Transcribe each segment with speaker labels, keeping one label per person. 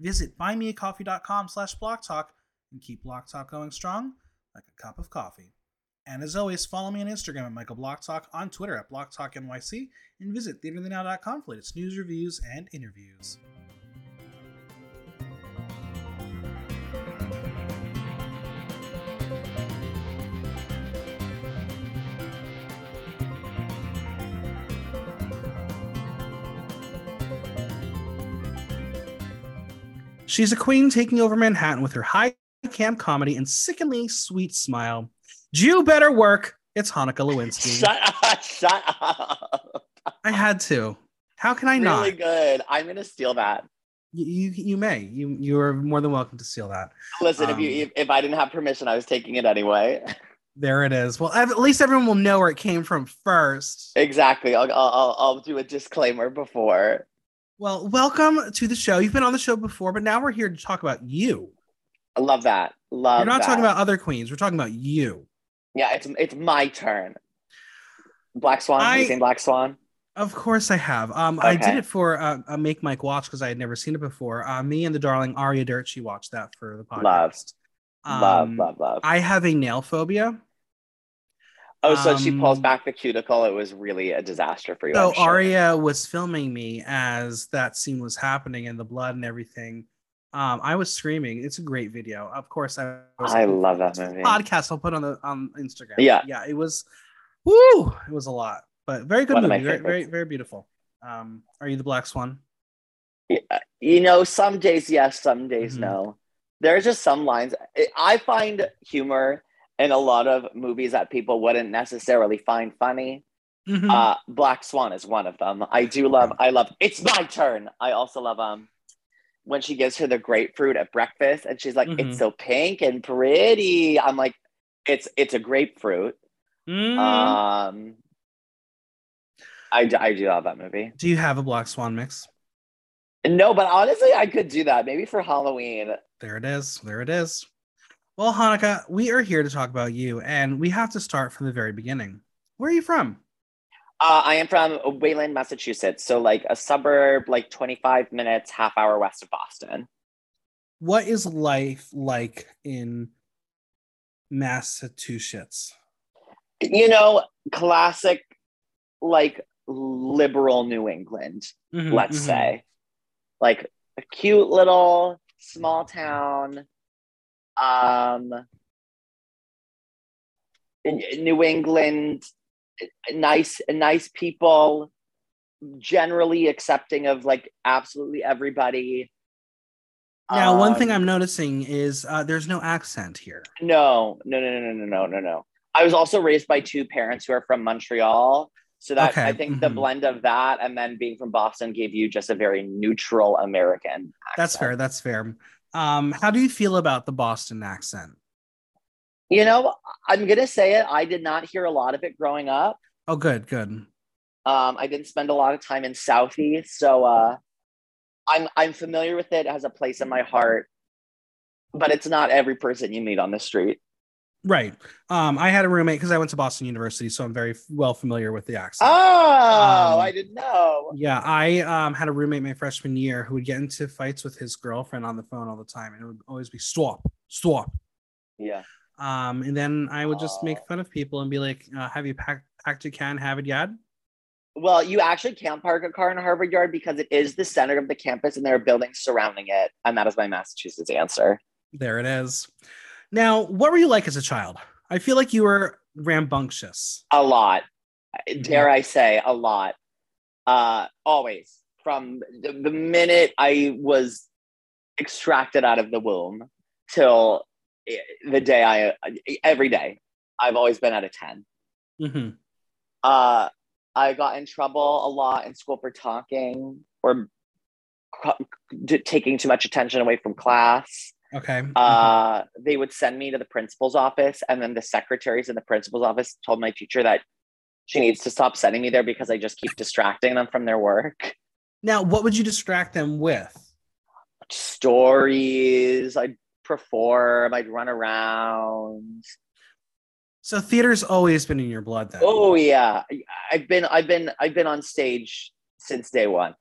Speaker 1: Visit buymeacoffee.com slash blocktalk and keep Block Talk going strong like a cup of coffee. And as always, follow me on Instagram at Michael Blocktalk, on Twitter at BlockTalkNYC, and visit theaterthenow.com for latest news, reviews, and interviews. She's a queen taking over Manhattan with her high camp comedy and sickeningly sweet smile. Jew better work. It's Hanukkah Lewinsky.
Speaker 2: Shut up! Shut up!
Speaker 1: I had to. How can I
Speaker 2: really
Speaker 1: not?
Speaker 2: Really good. I'm gonna steal that.
Speaker 1: You, you you may. You you are more than welcome to steal that.
Speaker 2: Listen, if
Speaker 1: Um,
Speaker 2: you if, if I didn't have permission, I was taking it anyway.
Speaker 1: There it is. Well, at least everyone will know where it came from first.
Speaker 2: exactly. I'll I'll I'll do a disclaimer before.
Speaker 1: Well, welcome to the show. You've been on the show before, but now we're here to talk about you.
Speaker 2: I love that. Love.
Speaker 1: We're not
Speaker 2: that.
Speaker 1: talking about other queens. We're talking about you.
Speaker 2: Yeah, it's it's my turn. Black Swan. Have
Speaker 1: I-
Speaker 2: you seen Black Swan?
Speaker 1: Of course, I have. Um, I did it for uh, a Make Mike watch because I had never seen it before. Uh, me and the darling Aria Dirt, she watched that for the podcast.
Speaker 2: Love. love,
Speaker 1: Um,
Speaker 2: love, love.
Speaker 1: I have a nail phobia.
Speaker 2: Oh, so she pulls
Speaker 1: um,
Speaker 2: back the cuticle. It was really a disaster for you.
Speaker 1: So
Speaker 2: sure.
Speaker 1: Aria was filming me as that scene was happening and the blood and everything. Um, I was screaming. It's a great video. Of course, I was.
Speaker 2: I love that movie.
Speaker 1: Podcast I'll put on the on Instagram.
Speaker 2: Yeah.
Speaker 1: yeah. It was, woo! It was a lot, but very good
Speaker 2: One
Speaker 1: movie. Very, very, very beautiful. Um, are you the Black Swan?
Speaker 2: Yeah, you know, some days yes, some days
Speaker 1: Mhm.
Speaker 2: no. There's just some lines. I find humor in a lot of movies that people wouldn't necessarily find funny.
Speaker 1: Mhm.
Speaker 2: Uh, Black Swan is one of them. I do love. I love. It's my turn. I also love um when she gives her the grapefruit at breakfast, and she's like,
Speaker 1: Mhm.
Speaker 2: "It's so pink and pretty." I'm like, "It's it's a grapefruit."
Speaker 1: Mm.
Speaker 2: Um, I I do love that movie.
Speaker 1: Do you have a Black Swan mix?
Speaker 2: No, but honestly, I could do that maybe for Halloween.
Speaker 1: There it is. There it is. Well, Hanukkah, we are here to talk about you, and we have to start from the very beginning. Where are you from?
Speaker 2: Uh, I am from Wayland, Massachusetts, so like a suburb, like 25 minutes, half hour west of Boston.
Speaker 1: What is life like in Massachusetts?
Speaker 2: You know, classic, like liberal New England,
Speaker 1: Mhm,
Speaker 2: let's
Speaker 1: mhm.
Speaker 2: say, like a cute little small town. Um, New England, nice, nice people, generally accepting of like absolutely everybody.
Speaker 1: Now, one thing
Speaker 2: Um,
Speaker 1: I'm noticing is uh, there's no accent here.
Speaker 2: No, no, no, no, no, no, no, no. I was also raised by two parents who are from Montreal. So that
Speaker 1: Okay,
Speaker 2: I think the
Speaker 1: mhm.
Speaker 2: blend of that and then being from Boston gave you just a very neutral American.
Speaker 1: That's fair. That's fair. Um, how do you feel about the Boston accent?
Speaker 2: You know, I'm gonna say it. I did not hear a lot of it growing up.
Speaker 1: Oh, good, good.
Speaker 2: Um, I didn't spend a lot of time in Southie, so uh, I'm I'm familiar with it. It has a place in my heart, but it's not every person you meet on the street.
Speaker 1: Right. Um, I had a roommate because I went to Boston University, so I'm very well familiar with the accent.
Speaker 2: Oh,
Speaker 1: Um,
Speaker 2: I didn't know.
Speaker 1: Yeah, I um, had a roommate my freshman year who would get into fights with his girlfriend on the phone all the time, and it would always be stop, stop.
Speaker 2: Yeah.
Speaker 1: Um, and then I would just make fun of people and be like, uh, "Have you packed packed your can? Have it yet?"
Speaker 2: Well, you actually can't park a car in Harvard Yard because it is the center of the campus and there are buildings surrounding it. And that is my Massachusetts answer.
Speaker 1: There it is. Now, what were you like as a child? I feel like you were rambunctious.
Speaker 2: A lot. Dare I say, a lot. Uh, always. From the, the minute I was extracted out of the womb till the day I, every day, I've always been at a 10.
Speaker 1: Mm-hmm.
Speaker 2: Uh, I got in trouble a lot in school for talking or taking too much attention away from class.
Speaker 1: Okay. Mm-hmm.
Speaker 2: Uh, they would send me to the principal's office, and then the secretaries in the principal's office told my teacher that she needs to stop sending me there because I just keep distracting them from their work.
Speaker 1: now, what would you distract them with?
Speaker 2: Stories, I'd perform, I'd run around.
Speaker 1: So theater's always been in your blood then.
Speaker 2: Oh yeah, I've been, I've been, I've been on stage since day one.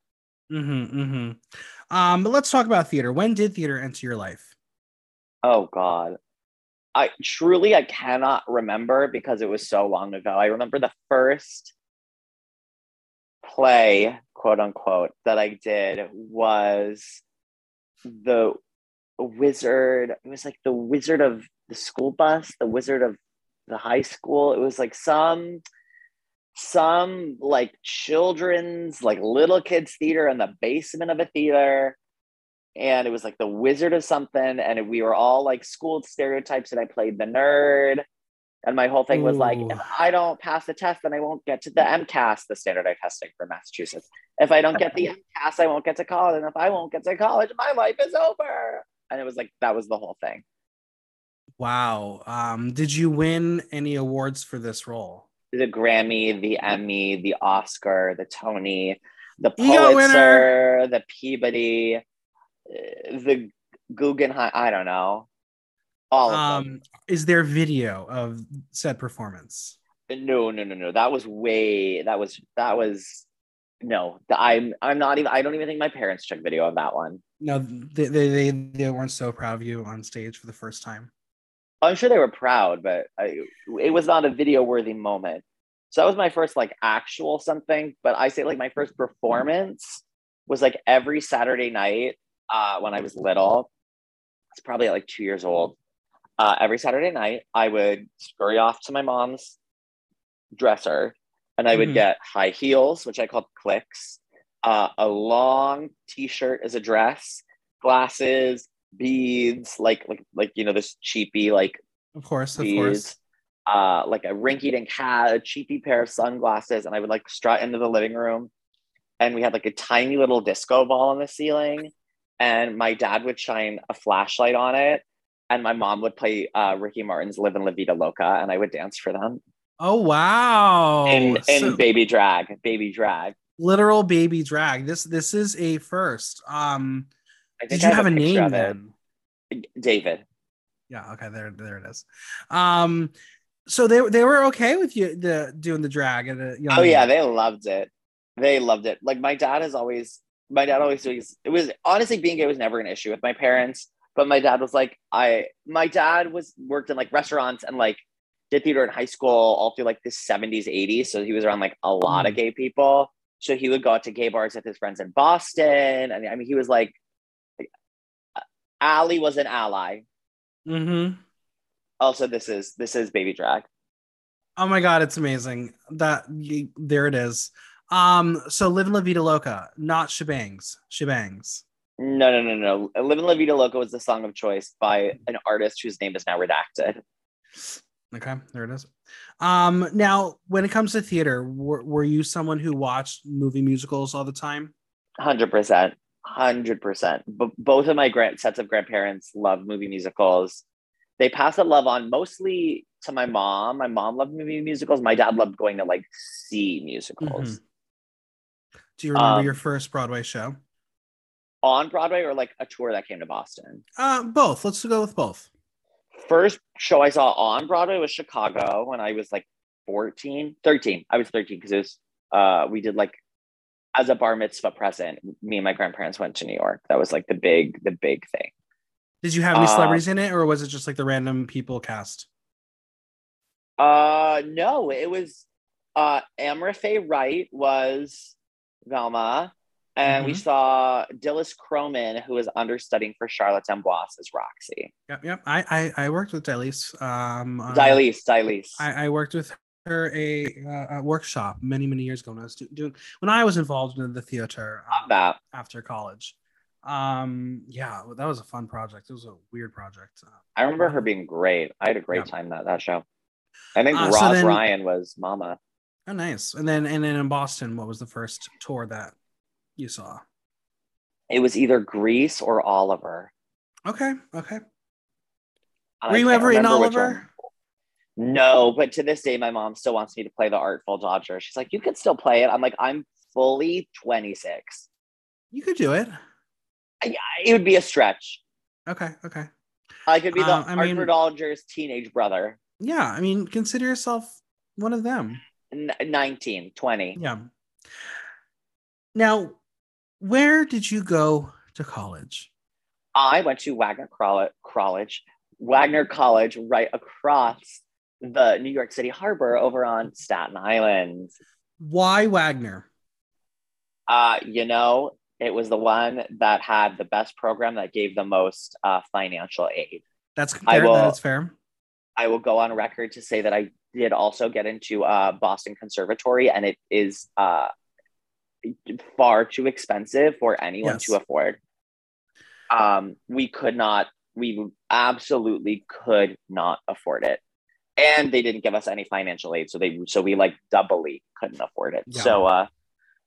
Speaker 1: Mm-hmm. Mm-hmm. Um, but let's talk about theater. When did theater enter your life?
Speaker 2: Oh God. I truly I cannot remember because it was so long ago. I remember the first play, quote unquote, that I did was the wizard. It was like the wizard of the school bus, the wizard of the high school. It was like some some like children's like little kids theater in the basement of a theater and it was like the wizard of something and we were all like schooled stereotypes and i played the nerd and my whole thing was like if i don't pass the test then i won't get to the mcas the standardized testing for massachusetts. If i don't get the mcas i won't get to college and if i won't get to college my life is over. And it was like that was the whole thing.
Speaker 1: Wow. Um, did you win any awards for this role?
Speaker 2: the grammy the emmy the oscar the tony the pulitzer the peabody the guggenheim i don't know all of them
Speaker 1: Um, is there video of said performance?
Speaker 2: No, no, no, no. That was way. That was that was no. I'm I'm not even. I don't even think my parents took video of that one.
Speaker 1: No, they, they they they weren't so proud of you on stage for the first time.
Speaker 2: I'm sure they were proud, but I, it was not a video worthy moment. So that was my first like actual something. But I say like my first performance was like every Saturday night uh, when I was little. It's probably at like two years old. Uh, every Saturday night, I would scurry off to my mom's dresser, and I would
Speaker 1: Mhm.
Speaker 2: get high heels, which I called clicks, uh, a long T-shirt as a dress, glasses, beads, like like like you know this cheapy like
Speaker 1: Of course, of
Speaker 2: beads,
Speaker 1: course.
Speaker 2: uh, like a rinky-dink hat, a cheapy pair of sunglasses, and I would like strut into the living room, and we had like a tiny little disco ball on the ceiling, and my dad would shine a flashlight on it, and my mom would play uh, Ricky Martin's "Livin' La Vida Loca," and I would dance for them
Speaker 1: Oh wow!
Speaker 2: in in
Speaker 1: So-
Speaker 2: baby drag, baby drag.
Speaker 1: literal baby drag. This this is a first. Um,
Speaker 2: I
Speaker 1: did you
Speaker 2: I
Speaker 1: have a name then?
Speaker 2: David.
Speaker 1: Yeah. Okay. There there it is. Um, so they they were okay with you the doing the drag at a young
Speaker 2: Oh yeah, they loved it. They loved it. Like my dad has always, my dad always was. It was honestly being gay was never an issue with my parents. But my dad was like, I. My dad was worked in like restaurants and like did theater in high school all through like the seventies, eighties. So he was around like a lot of
Speaker 1: Mm.
Speaker 2: gay people. So he would go out to gay bars with his friends in Boston, and I mean, he was like, Ali was an ally.
Speaker 1: Mm-hmm.
Speaker 2: Also, this is this is baby drag.
Speaker 1: Oh my god, it's amazing. That there it is. Um, so Livin' La Vida Loca, not shebangs, shebangs.
Speaker 2: No, no, no, no. Livin' La Vida Loca was the song of choice by an artist whose name is now redacted.
Speaker 1: Okay, there it is. Um, now when it comes to theater, were, were you someone who watched movie musicals all the time?
Speaker 2: Hundred percent, hundred percent. But both of my grand sets of grandparents love movie musicals. They pass that love on mostly to my mom. My mom loved movie musicals. My dad loved going to like see musicals
Speaker 1: Do you remember
Speaker 2: Um,
Speaker 1: your first Broadway show?
Speaker 2: on Broadway or like a tour that came to Boston.
Speaker 1: Uh, both. Let's go with both.
Speaker 2: First show I saw on Broadway was Chicago when I was like 14, 13. I was 13 because it was uh we did like as a bar mitzvah present, me and my grandparents went to New York. That was like the big, the big thing.
Speaker 1: Did you have any
Speaker 2: Uh,
Speaker 1: celebrities in it, or was it just like the random people cast?
Speaker 2: Uh no, it was uh Amra Faye Wright was Velma, and we
Speaker 1: Mhm.
Speaker 2: saw Dylis Croman, who was understudying for Charlotte Amboise as Roxie.
Speaker 1: Yep, yep. I I, I worked with Dylis. Um, uh,
Speaker 2: Dilise, Dilise.
Speaker 1: I, I worked with her a, uh, a workshop many many years ago when I was do- doing when I was involved in the theater um,
Speaker 2: that.
Speaker 1: after college. Um, yeah, that was a fun project. It was a weird project. Uh,
Speaker 2: I remember her being great. I had a great
Speaker 1: Yeah.
Speaker 2: time that that show. I think
Speaker 1: Uh,
Speaker 2: Roz
Speaker 1: so
Speaker 2: Ryan was Mama.
Speaker 1: Oh, nice. And then and then in Boston, what was the first tour that you saw?
Speaker 2: It was either Grease or Oliver.
Speaker 1: Okay. Okay. Were you ever in Oliver?
Speaker 2: No, but to this day, my mom still wants me to play the Artful Dodger. She's like, you could still play it. I'm like, I'm fully 26.
Speaker 1: You could do it.
Speaker 2: I, it would be a stretch.
Speaker 1: Okay. Okay.
Speaker 2: I could be the
Speaker 1: Um, I mean-
Speaker 2: Artful Dodger's teenage brother.
Speaker 1: Yeah. I mean, consider yourself one of them.
Speaker 2: N- 19, 20.
Speaker 1: Yeah. Now, where did you go to college?
Speaker 2: I went to Wagner College, Wagner College, right across the New York City Harbor over on Staten Island.
Speaker 1: Why Wagner?
Speaker 2: Uh, you know, it was the one that had the best program that gave the most uh, financial aid.
Speaker 1: That's
Speaker 2: I
Speaker 1: fair.
Speaker 2: will-
Speaker 1: That is fair.
Speaker 2: I will go on record to say that I did also get into uh, Boston Conservatory, and it is uh, far too expensive for anyone
Speaker 1: Yes.
Speaker 2: to afford. Um, we could not, we absolutely could not afford it, and they didn't give us any financial aid, so they, so we like doubly couldn't afford it.
Speaker 1: Yeah.
Speaker 2: So, uh,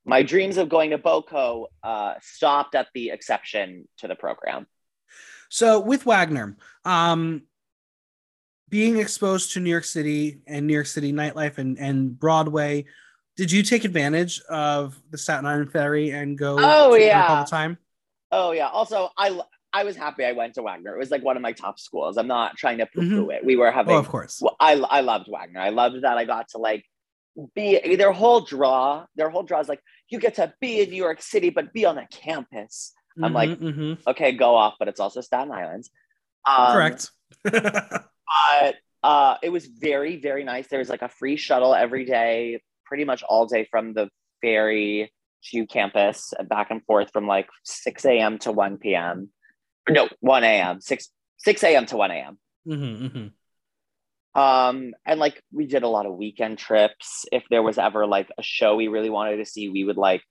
Speaker 2: my dreams of going to BOCO uh, stopped at the exception to the program.
Speaker 1: So with Wagner, um, being exposed to New York City and New York City nightlife and, and Broadway, did you take advantage of the Staten Island ferry and go
Speaker 2: Oh, yeah.
Speaker 1: all the time?
Speaker 2: Oh yeah. Also, I I was happy I went to Wagner. It was like one of my top schools. I'm not trying to poo poo it. We were having.
Speaker 1: Oh, of course.
Speaker 2: Well, I I loved Wagner. I loved that I got to like be their whole draw. Their whole draw is like you get to be in New York City, but be on a campus. I'm like,
Speaker 1: Mhm, mhm.
Speaker 2: Okay, go off, but it's also Staten Island. Um,
Speaker 1: correct.
Speaker 2: But uh, it was very very nice. There was like a free shuttle every day, pretty much all day from the ferry to campus and back and forth from like 6 a.m. to 1 p.m. No, 1 a.m. 6 6 a.m. to 1 a.m.
Speaker 1: Mhm, mhm.
Speaker 2: Um, and like we did a lot of weekend trips. If there was ever like a show we really wanted to see, we would like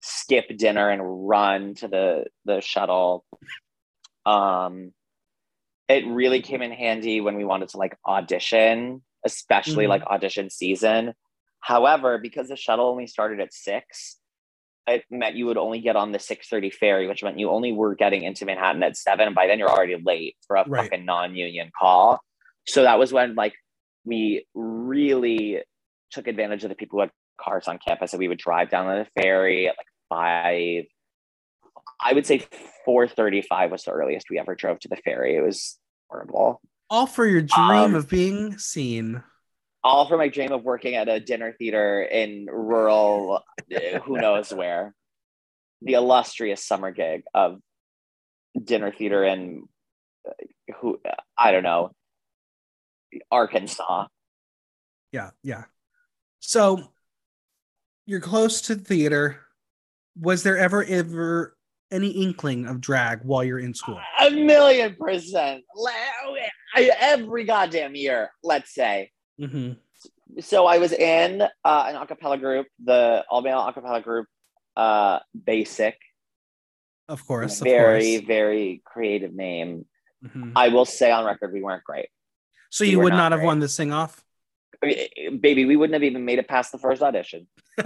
Speaker 2: skip dinner and run to the the shuttle. Um, it really came in handy when we wanted to like audition, especially
Speaker 1: Mhm.
Speaker 2: like audition season. However, because the shuttle only started at six, it meant you would only get on the 6:30 ferry, which meant you only were getting into Manhattan at seven. And by then you're already late for a
Speaker 1: Right.
Speaker 2: fucking non-union call. So that was when like we really took advantage of the people who had cars on campus and we would drive down on the ferry at like five. I would say 4:35 was the earliest we ever drove to the ferry. It was horrible.
Speaker 1: All for your dream
Speaker 2: Um,
Speaker 1: of being seen.
Speaker 2: all for my dream of working at a dinner theater in rural, uh, who knows where. The illustrious summer gig of dinner theater in uh, who I don't know, Arkansas.
Speaker 1: Yeah, yeah. So you're close to theater. Was there ever ever any inkling of drag while you're in school?
Speaker 2: A million percent. Every goddamn year, let's say.
Speaker 1: hmm
Speaker 2: so I was in uh, an acapella group, the all male acapella group, uh, Basic.
Speaker 1: Of course, of
Speaker 2: very,
Speaker 1: course.
Speaker 2: very creative name.
Speaker 1: Mhm.
Speaker 2: I will say on record, we weren't great.
Speaker 1: So you would
Speaker 2: not
Speaker 1: not have
Speaker 2: great.
Speaker 1: won the sing off.
Speaker 2: Baby, we wouldn't have even made it past the first audition.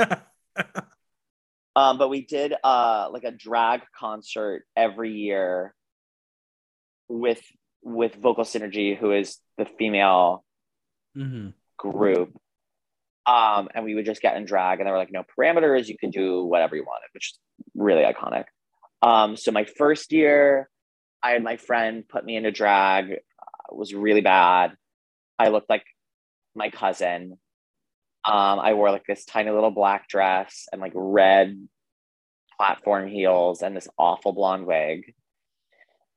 Speaker 2: Um, but we did uh, like a drag concert every year with with Vocal Synergy, who is the female
Speaker 1: hmm
Speaker 2: group. Um, and we would just get in drag, and there were like no parameters. You could do whatever you wanted, which is really iconic. Um, so my first year, I had my friend put me into drag. Uh, it was really bad. I looked like my cousin. Um, I wore like this tiny little black dress and like red platform heels and this awful blonde wig.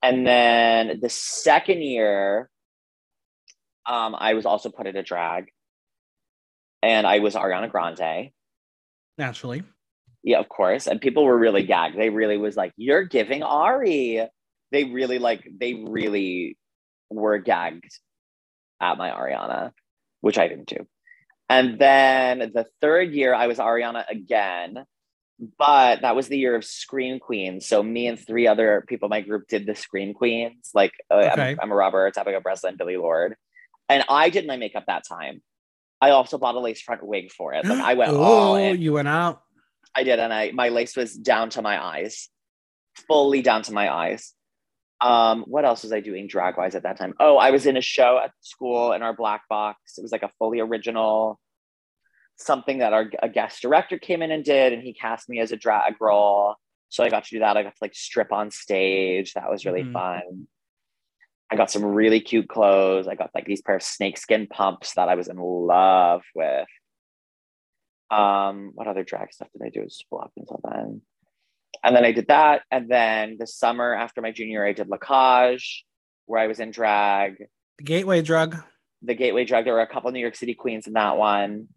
Speaker 2: And then the second year, um, I was also put into drag, and I was Ariana Grande.
Speaker 1: Naturally.
Speaker 2: Yeah, of course. And people were really gagged. They really was like, "You're giving Ari." They really like. They really were gagged at my Ariana, which I didn't do. And then the third year, I was Ariana again, but that was the year of Scream Queens. So me and three other people in my group did the Scream Queens, like uh,
Speaker 1: Okay.
Speaker 2: Emma Roberts, Abigail Breslin, Billie Lourd, and I did my makeup that time. I also bought a lace front wig for it. Like I went all
Speaker 1: oh,
Speaker 2: in.
Speaker 1: you went out.
Speaker 2: I did, and I my lace was down to my eyes. fully down to my eyes. Um, what else was I doing drag wise at that time? Oh, I was in a show at school in our black box. It was like a fully original, something that our a guest director came in and did, and he cast me as a drag role. So I got to do that. I got to like strip on stage. That was really
Speaker 1: Mhm.
Speaker 2: fun. I got some really cute clothes. I got like these pair of snakeskin pumps that I was in love with. Um, what other drag stuff did I do? Just up until then. And then I did that. And then the summer after my junior year, I did La Cage, where I was in drag.
Speaker 1: The gateway drug,
Speaker 2: The Gateway Drug. There were a couple New York City queens in that one.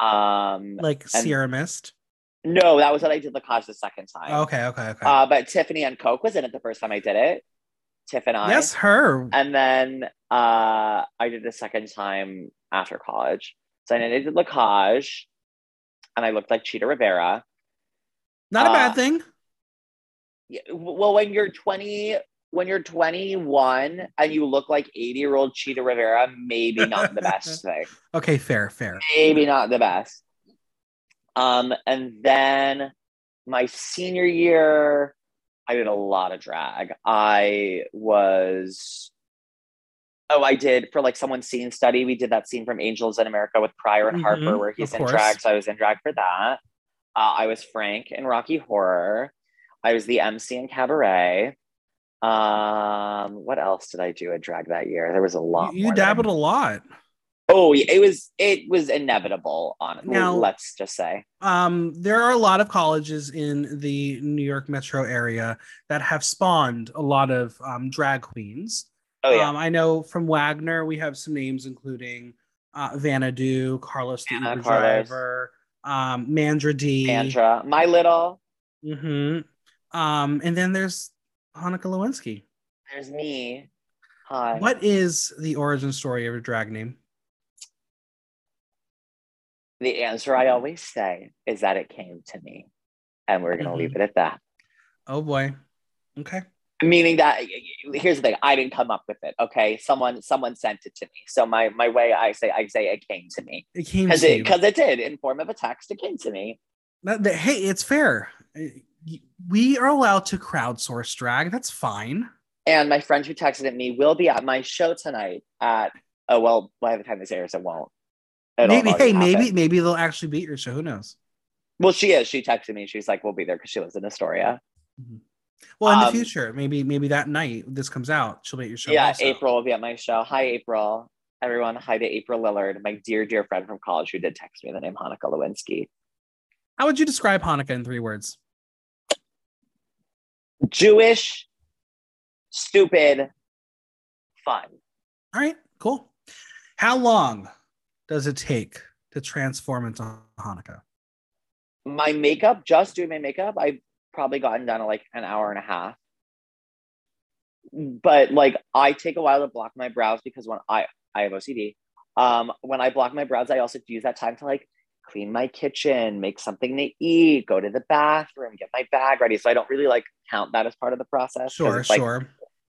Speaker 2: Um,
Speaker 1: like Sierra Mist.
Speaker 2: no, that was what I did La Cage the second time.
Speaker 1: Okay, okay, okay.
Speaker 2: Uh, but Tiffany and Coke was in it the first time I did it. Tiff and I.
Speaker 1: yes, her.
Speaker 2: And then uh, I did the second time after college. So I did La Cage, and I looked like Chita Rivera.
Speaker 1: Not a
Speaker 2: uh,
Speaker 1: bad thing.
Speaker 2: Yeah, Well, when you're 20, when you're 21 and you look like 80 year old Chita Rivera, maybe not the best thing.
Speaker 1: Okay, fair, fair.
Speaker 2: Maybe not the best. Um, and then my senior year, I did a lot of drag. I was oh, I did for like someone's scene study. We did that scene from Angels in America with Prior and Harper,
Speaker 1: Mhm,
Speaker 2: where he's in
Speaker 1: course.
Speaker 2: drag. So I was in drag for that. Uh, I was Frank in Rocky Horror. I was the MC in Cabaret. Um, what else did I do at drag that year? There was a lot.
Speaker 1: You, you
Speaker 2: more that I-
Speaker 1: dabbled a lot.
Speaker 2: Oh, it was it was inevitable. On
Speaker 1: Now-
Speaker 2: let's just say.
Speaker 1: Um, there are a lot of colleges in the New York metro area that have spawned a lot of um, drag queens.
Speaker 2: Oh yeah,
Speaker 1: Um, I know from Wagner, we have some names including uh, Vanadu, Carlos the
Speaker 2: Anna,
Speaker 1: Uber
Speaker 2: Carlos.
Speaker 1: driver, um, Mandra D.
Speaker 2: Mandra, my little.
Speaker 1: Mm-hmm. Um, and then there's Hanukkah Lewinsky.
Speaker 2: There's me. Hi.
Speaker 1: What is the origin story of your drag name?
Speaker 2: The answer I always say is that it came to me, and we're gonna
Speaker 1: Mhm.
Speaker 2: leave it at that.
Speaker 1: Oh boy. Okay.
Speaker 2: Meaning that here's the thing, I didn't come up with it. Okay, someone someone sent it to me. So my my way I say I say it came to me
Speaker 1: It came
Speaker 2: because
Speaker 1: to
Speaker 2: it because it did in form of a text. It came to me.
Speaker 1: Hey, it's fair. Uh, We are allowed to crowdsource drag. That's fine.
Speaker 2: And my friend who texted it me will be at my show tonight at oh well by the time this airs it won't. It'll
Speaker 1: maybe, hey, maybe,
Speaker 2: happen.
Speaker 1: maybe they'll actually beat your show. Who knows?
Speaker 2: Well, she is. She texted me. She's like, "We'll be there" because she lives in Astoria.
Speaker 1: Well, in the
Speaker 2: Um,
Speaker 1: future, maybe, maybe that night this comes out, she'll be at your show.
Speaker 2: yeah,
Speaker 1: also.
Speaker 2: April will be at my show. Hi, April. Everyone, hi to April Lillard, my dear, dear friend from college who did text me the name Hanukkah Lewinsky.
Speaker 1: How would you describe Hanukkah in three words?
Speaker 2: Jewish, stupid, fun.
Speaker 1: All right, cool. How long does it take to transform into Hanukkah?
Speaker 2: My makeup, just doing my makeup, I've probably gotten done in like an hour and a half. But like, I take a while to block my brows because when I I have OCD, um, when I block my brows, I also use that time to like clean my kitchen, make something to eat, go to the bathroom, get my bag ready. So I don't really like count that as part of the process.
Speaker 1: Sure,
Speaker 2: like,
Speaker 1: sure.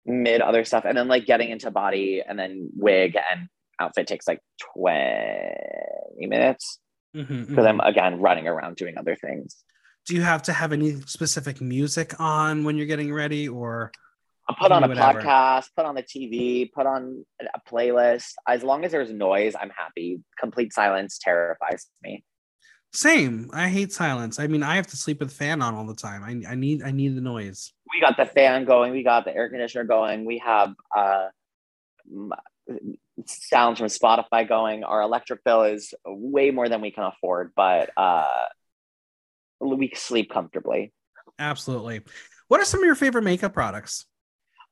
Speaker 2: mid other stuff and then like getting into body and then wig and outfit takes like 20 minutes
Speaker 1: Mhm,
Speaker 2: because
Speaker 1: mhm.
Speaker 2: i'm again running around doing other things
Speaker 1: Do you have to have any specific music on when you're getting ready, or
Speaker 2: i'll put on a
Speaker 1: Whatever.
Speaker 2: podcast put on the tv put on a playlist as long as there's noise i'm happy complete silence terrifies me
Speaker 1: same? I hate silence. I mean, I have to sleep with the fan on all the time. I, I need, I need the noise.
Speaker 2: we got the fan going we got the air conditioner going we have uh sounds from spotify going our electric bill is way more than we can afford but uh we sleep comfortably
Speaker 1: Absolutely. What are some of your favorite makeup products?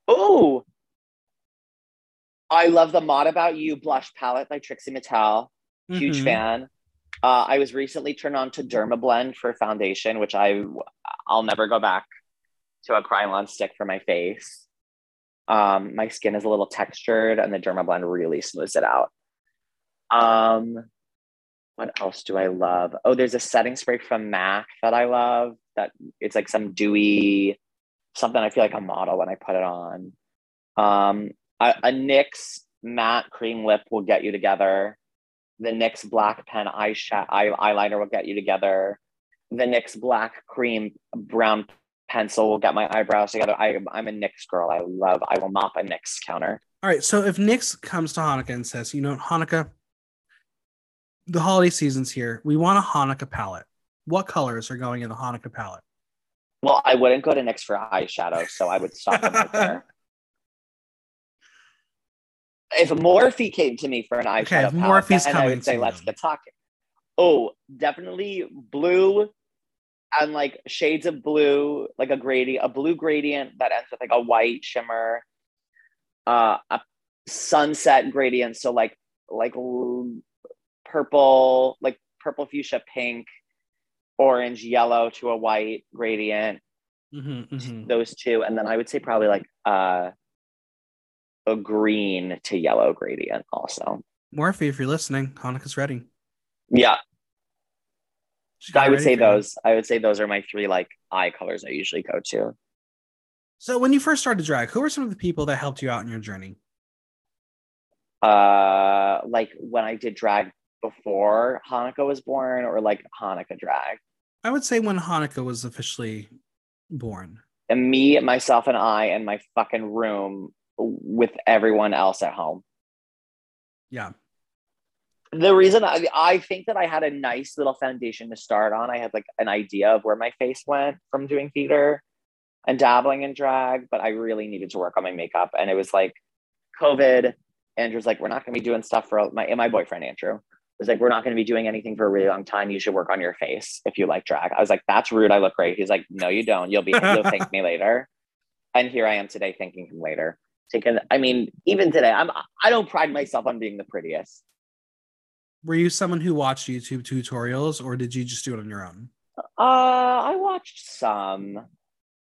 Speaker 2: oh i love the mod about you blush palette by trixie mattel huge
Speaker 1: Mhm.
Speaker 2: fan uh, i was recently turned on to dermablend for foundation which i i'll never go back to a Kryolan stick for my face um, my skin is a little textured and the dermablend really smooths it out um, what else do i love oh there's a setting spray from mac that i love that it's like some dewy something i feel like a model when i put it on um, a, a nyx matte cream lip will get you together the NYX black pen eyeshadow eye, eyeliner will get you together. The NYX black cream brown pencil, will get my eyebrows together. I, I'm a NYX girl. I love, I will mop a NYX counter.
Speaker 1: All right. So if NYX comes to Hanukkah and says, you know, Hanukkah, the holiday season's here. We want a Hanukkah palette. What colors are going in the Hanukkah palette?
Speaker 2: Well, I wouldn't go to NYX for eyeshadow, so I would stop them right there. If Morphe came to me for an eyeshadow
Speaker 1: Okay,
Speaker 2: palette,
Speaker 1: Morphe's
Speaker 2: then I would say let's
Speaker 1: you.
Speaker 2: get talking. Oh, definitely blue and like shades of blue, like a gradient, a blue gradient that ends with like a white shimmer, uh, a sunset gradient. So like like purple, like purple fuchsia pink, orange, yellow to a white gradient.
Speaker 1: Mhm, mhm.
Speaker 2: Those two, and then I would say probably like uh, a green to yellow gradient also.
Speaker 1: Morphe, if you're listening, Hanukkah's ready.
Speaker 2: Yeah,
Speaker 1: She's
Speaker 2: I would say
Speaker 1: you.
Speaker 2: those. I would say those are my three like eye colors I usually go to.
Speaker 1: So when you first started drag, who were some of the people that helped you out in your journey?
Speaker 2: Uh, like when I did drag before Hanukkah was born, or like Hanukkah drag.
Speaker 1: I would say when Hanukkah was officially born.
Speaker 2: And me, myself, and I in my fucking room with everyone else at home.
Speaker 1: Yeah.
Speaker 2: the reason I, I think that I had a nice little foundation to start on, I had like an idea of where my face went from doing theater and dabbling in drag, but I really needed to work on my makeup. And it was like COVID. Andrew's like, we're not going to be doing stuff for my, and my boyfriend, Andrew, was like, we're not going to be doing anything for a really long time. You should work on your face if you like drag. I was like, that's rude. I look great. He's like, no, you don't. You'll be, you'll thank me later. And here I am today thanking him later. Taking, I mean, even today, I'm, I don't pride myself on being the prettiest.
Speaker 1: Were you someone who watched YouTube tutorials or did you just do it on your own?
Speaker 2: Uh, I watched some.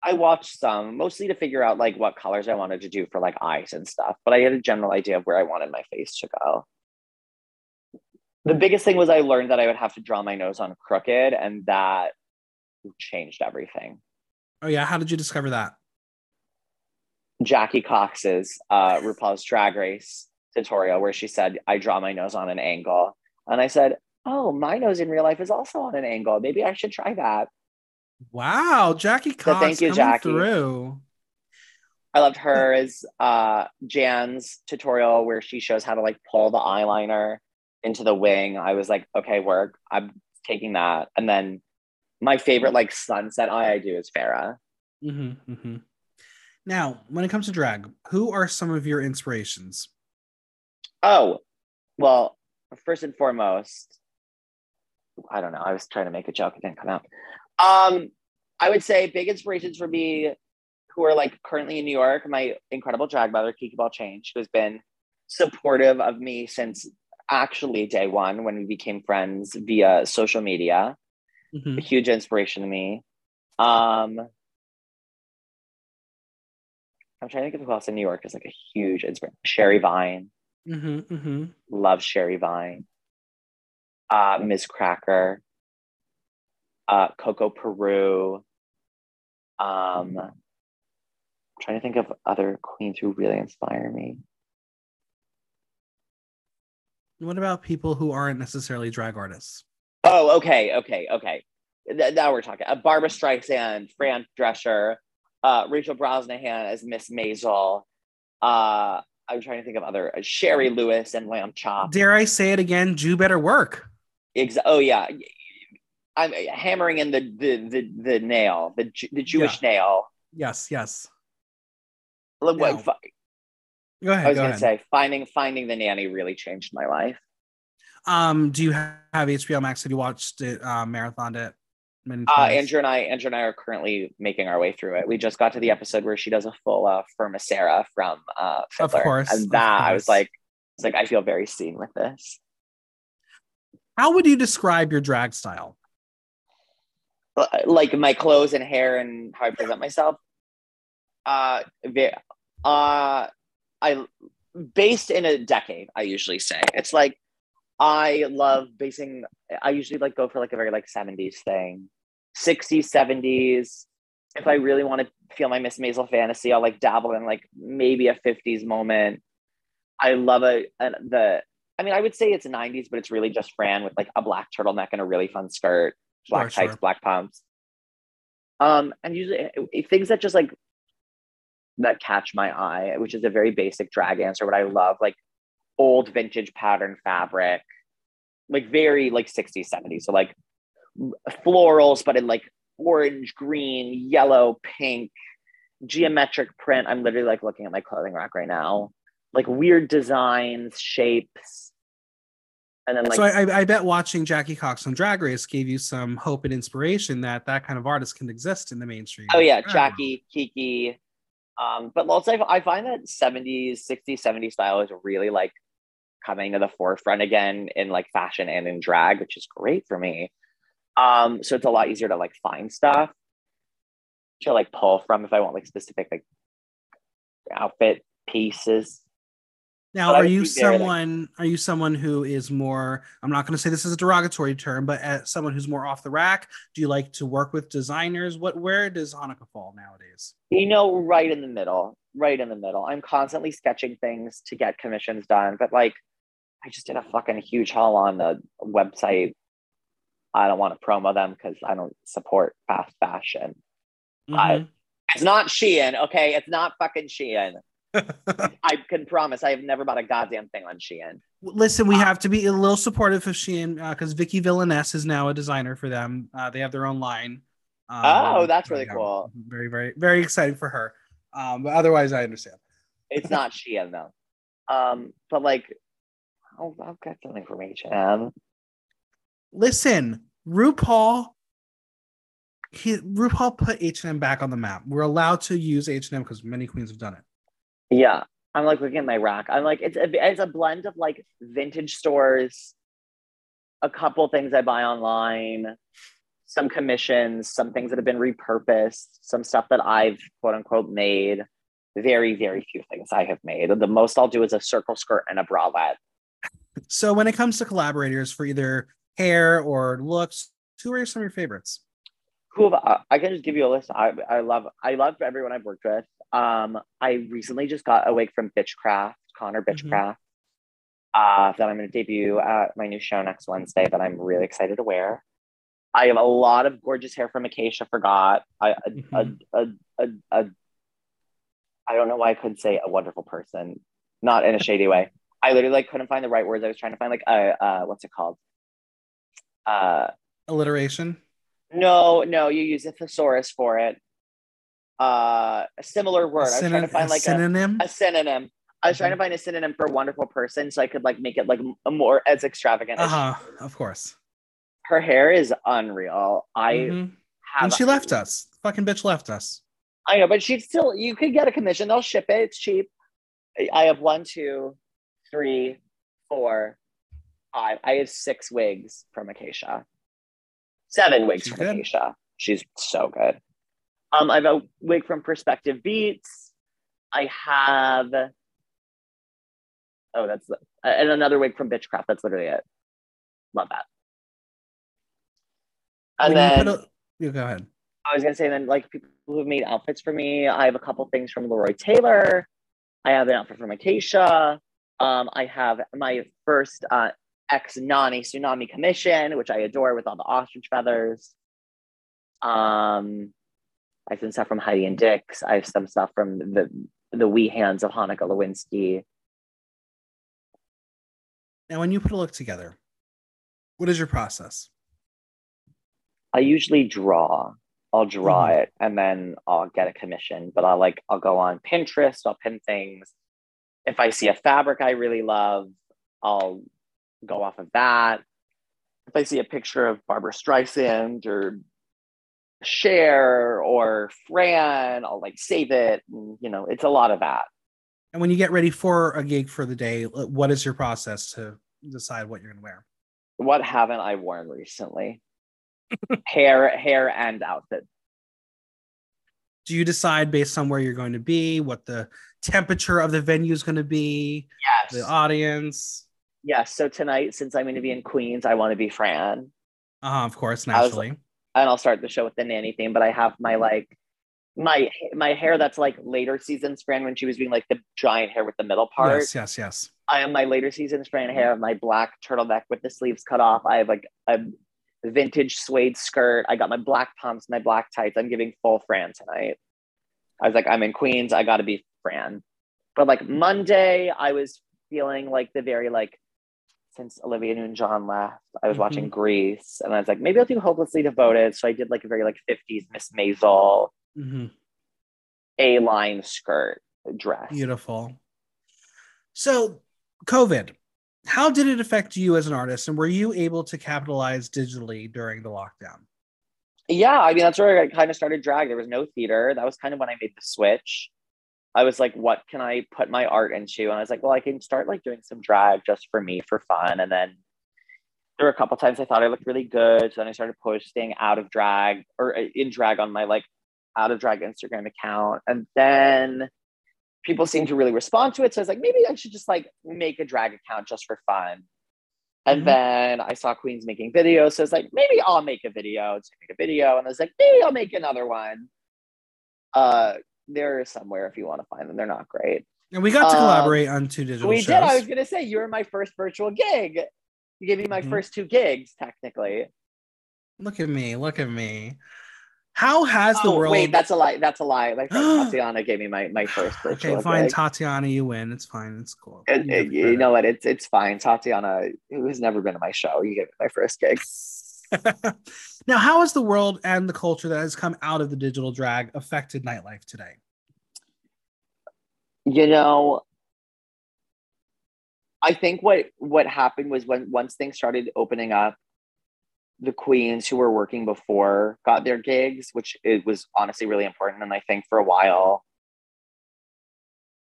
Speaker 2: I watched some, mostly to figure out like what colors I wanted to do for like eyes and stuff. But I had a general idea of where I wanted my face to go. The biggest thing was I learned that I would have to draw my nose on crooked, and that changed everything.
Speaker 1: Oh yeah, how did you discover that?
Speaker 2: Jackie Cox's uh, RuPaul's Drag Race tutorial, where she said, "I draw my nose on an angle," and I said, "Oh, my nose in real life is also on an angle. Maybe I should try that."
Speaker 1: Wow, Jackie Cox
Speaker 2: thank you, Jackie.
Speaker 1: through.
Speaker 2: I loved hers. Uh, Jan's tutorial where she shows how to like pull the eyeliner into the wing. I was like, okay, work. I'm taking that. And then my favorite like sunset eye I do is Farah.
Speaker 1: Mm-hmm, mm-hmm. Now, when it comes to drag, who are some of your inspirations?
Speaker 2: Oh, well, first and foremost, I don't know. I was trying to make a joke, it didn't come out. Um, I would say big inspirations for me who are like currently in New York, my incredible drag mother, Kiki Ball Change, who has been supportive of me since actually day one when we became friends via social media.
Speaker 1: Mhm.
Speaker 2: A huge inspiration to me. Um, I'm trying to think of who else in New York is like a huge inspiration. Sherry Vine.
Speaker 1: Mhm, mhm.
Speaker 2: love Sherry Vine, uh, Miz Cracker, uh, Coco Peru. Um, I'm trying to think of other queens who really inspire me.
Speaker 1: What about people who aren't necessarily drag artists?
Speaker 2: Oh, okay, okay, okay. Th- now we're talking. Uh, Barbra Streisand, Fran Drescher, uh, Rachel Brosnahan as Miss Maisel. Uh, I'm trying to think of other uh, Shari Lewis and Lamb Chop.
Speaker 1: Dare I say it again? Jew better work.
Speaker 2: Ex- oh yeah, I'm hammering in the the the, the nail, the the Jewish nail.
Speaker 1: Yes, yes.
Speaker 2: Look, what-
Speaker 1: Go ahead.
Speaker 2: I was
Speaker 1: go
Speaker 2: gonna
Speaker 1: ahead.
Speaker 2: say finding finding the nanny really changed my life.
Speaker 1: Um, do you have HBO Max? Have you watched it? Uh, marathoned it?
Speaker 2: Uh. Andrew and I, Andrew and I are currently making our way through it. We just got to the episode where she does a full uh, Fruma Sarah from uh,
Speaker 1: Of
Speaker 2: Fiddler,
Speaker 1: course,
Speaker 2: and
Speaker 1: of
Speaker 2: that I was
Speaker 1: course.
Speaker 2: like, it's like I feel very seen with this.
Speaker 1: How would you describe your drag style?
Speaker 2: Uh, Like my clothes and hair and how I present myself. Uh, uh, I based in a decade. I usually say it's like I love basing. I usually like go for like a very like seventies thing, sixties, seventies. If I really want to feel my Miss Maisel fantasy, I'll like dabble in like maybe a fifties moment. I love a, a the. I mean, I would say it's nineties, but it's really just Fran with like a black turtleneck and a really fun skirt, black
Speaker 1: Sure,
Speaker 2: tights,
Speaker 1: sure.
Speaker 2: black pumps. Um, and usually things that just like that catch my eye, which is a very basic drag answer, what I love, like old vintage pattern fabric, like very like 60s, 70s. So like florals, but in like orange, green, yellow, pink, geometric print. I'm literally like looking at my clothing rack right now. Like weird designs, shapes. And then like
Speaker 1: so I, I bet watching Jackie Cox on Drag Race gave you some hope and inspiration that that kind of artist can exist in the mainstream.
Speaker 2: Oh yeah, Jackie, Kiki. Um, but also I find that 70s, 60s, 70s style is really like coming to the forefront again in like fashion and in drag, which is great for me. Um, so it's a lot easier to like find stuff to like pull from if I want like specific like outfit pieces.
Speaker 1: Now, are you someone? Like, are you someone who is more? I'm not going to say this is a derogatory term, but as someone who's more off the rack, do you like to work with designers? What? Where does Hanukkah fall nowadays?
Speaker 2: You know, right in the middle. Right in the middle. I'm constantly sketching things to get commissions done, but like, I just did a fucking huge haul on the website. I don't want to promo them because I don't support fast fashion. Mm-hmm. I, it's not Shein, okay? It's not fucking Shein. I can promise I have never bought a goddamn thing on Shein.
Speaker 1: Listen, we uh, have to be a little supportive of Shein because uh, Viki Villainess is now a designer for them. Uh, they have their own line.
Speaker 2: Um, oh, that's really cool.
Speaker 1: Very, very, very exciting for her. Um, but otherwise, I understand.
Speaker 2: it's not Shein though. Um, but like, I'll, I'll get some information.
Speaker 1: Listen, RuPaul he RuPaul put H and M back on the map. We're allowed to use H and M because many queens have done it.
Speaker 2: Yeah, I'm like looking at my rack. I'm like, it's a it's a blend of like vintage stores, a couple things I buy online, some commissions, some things that have been repurposed, some stuff that I've quote unquote made. Very very few things I have made. The most I'll do is a circle skirt and a bralette.
Speaker 1: So when it comes to collaborators for either hair or looks, who are some of your favorites?
Speaker 2: who I, I can just give you a list. I, I love I love everyone I've worked with. Um, I recently just got a wig from Bitchcraft, Connor mm-hmm. Bitchcraft, mm-hmm. uh, that I'm going to debut at my new show next Wednesday. That I'm really excited to wear. I have a lot of gorgeous hair from Acacia Forgot. I a, mm-hmm. a, a, a, a I don't know why I couldn't say a wonderful person, not in a shady way. I literally like couldn't find the right words. I was trying to find like a uh, what's it called? Uh,
Speaker 1: alliteration
Speaker 2: no, no, you use a thesaurus for it. Uh, a similar word. I was trying to find like
Speaker 1: synonym.
Speaker 2: A, a synonym. I was trying to find a synonym for wonderful person, so I could like make it like a more as extravagant.
Speaker 1: Uh huh. Of course.
Speaker 2: Her hair is unreal. I mm-hmm.
Speaker 1: have. And she left us. Fucking bitch left us.
Speaker 2: I know, but she's still. You could get a commission. They'll ship it. It's cheap. I have one, two, three, four, five. I have six wigs from Acacia. Seven wigs She's from good. Acacia. She's so good. Um, I have a wig from Perspective Beats. I have oh, that's and another wig from Bitchcraft. That's literally it. Love that. And when then you, a,
Speaker 1: go ahead.
Speaker 2: I was gonna say then like people who've made outfits for me. I have a couple things from Leroy Taylor. I have an outfit from Acacia. Um, I have my first uh, ex Nani Tsunami Commission, which I adore with all the ostrich feathers. Um, I have some stuff from Heidi and Dix. I have some stuff from the the wee hands of Hanukkah Lewinsky.
Speaker 1: Now, when you put a look together, what is your process?
Speaker 2: I usually draw. I'll draw mm-hmm. it and then I'll get a commission. But I'll like I'll go on Pinterest. I'll pin things. If I see a fabric I really love, I'll go off of that. If I see a picture of Barbra Streisand or Cher or Fran, I'll like save it. And, you know, it's a lot of that.
Speaker 1: And when you get ready for a gig for the day, what is your process to decide what you're going to wear?
Speaker 2: What haven't I worn recently? hair, hair, and outfit.
Speaker 1: Do you decide based on where you're going to be, what the temperature of the venue is going to be,
Speaker 2: yes.
Speaker 1: the audience?
Speaker 2: Yes. So tonight, since I'm going to be in Queens, I want to be Fran.
Speaker 1: Uh, of course, naturally.
Speaker 2: Was, and I'll start the show with the nanny theme, but I have my mm-hmm. like my my hair that's like later season Fran when she was being like the giant hair with the middle part.
Speaker 1: Yes, yes, yes.
Speaker 2: I have my later season Fran hair, mm-hmm. my black turtleneck with the sleeves cut off. I have like a vintage suede skirt. I got my black pumps, my black tights. I'm giving full Fran tonight. I was like, I'm in Queens. I got to be Fran. But like Monday, I was feeling like the very like since Olivia Newton John left, I was
Speaker 1: Mhm.
Speaker 2: watching Grease, and I was like, maybe I'll do Hopelessly Devoted. So I did like a very like 50s Miss Maisel
Speaker 1: hmm
Speaker 2: A line skirt dress.
Speaker 1: Beautiful. So, COVID, how did it affect you as an artist, and were you able to capitalize digitally during the lockdown?
Speaker 2: Yeah, I mean that's where I kind of started drag. There was no theater. That was kind of when I made the switch. I was like, what can I put my art into? And I was like, well, I can start like doing some drag just for me for fun. And then there were a couple times I thought I looked really good. So then I started posting out of drag or uh, in drag on my like out of drag Instagram account. And then people seemed to really respond to it. So I was like, maybe I should just like make a drag account just for fun. And
Speaker 1: Mhm.
Speaker 2: then I saw Queens making videos. So I was like, maybe I'll make a video to make a video. And I was like, maybe I'll make another one. Uh, they're somewhere if you want to find them. They're not great.
Speaker 1: And we got to
Speaker 2: Um,
Speaker 1: collaborate on two digital
Speaker 2: we
Speaker 1: shows.
Speaker 2: did. I was gonna say you were my first virtual gig. You gave me my
Speaker 1: Mhm.
Speaker 2: first two gigs, technically.
Speaker 1: Look at me, look at me. How has the
Speaker 2: Oh,
Speaker 1: world?
Speaker 2: wait, that's a lie. That's a lie. My friend Tatiana gave me my, my first virtual
Speaker 1: okay, fine,
Speaker 2: gig.
Speaker 1: Tatiana, you win. It's fine. It's cool. You
Speaker 2: and you know what? It's it's fine. Tatiana, who has never been to my show, you gave me my first gig.
Speaker 1: now, how has the world and the culture that has come out of the digital drag affected nightlife today?
Speaker 2: you know i think what what happened was when once things started opening up the queens who were working before got their gigs which it was honestly really important and i think for a while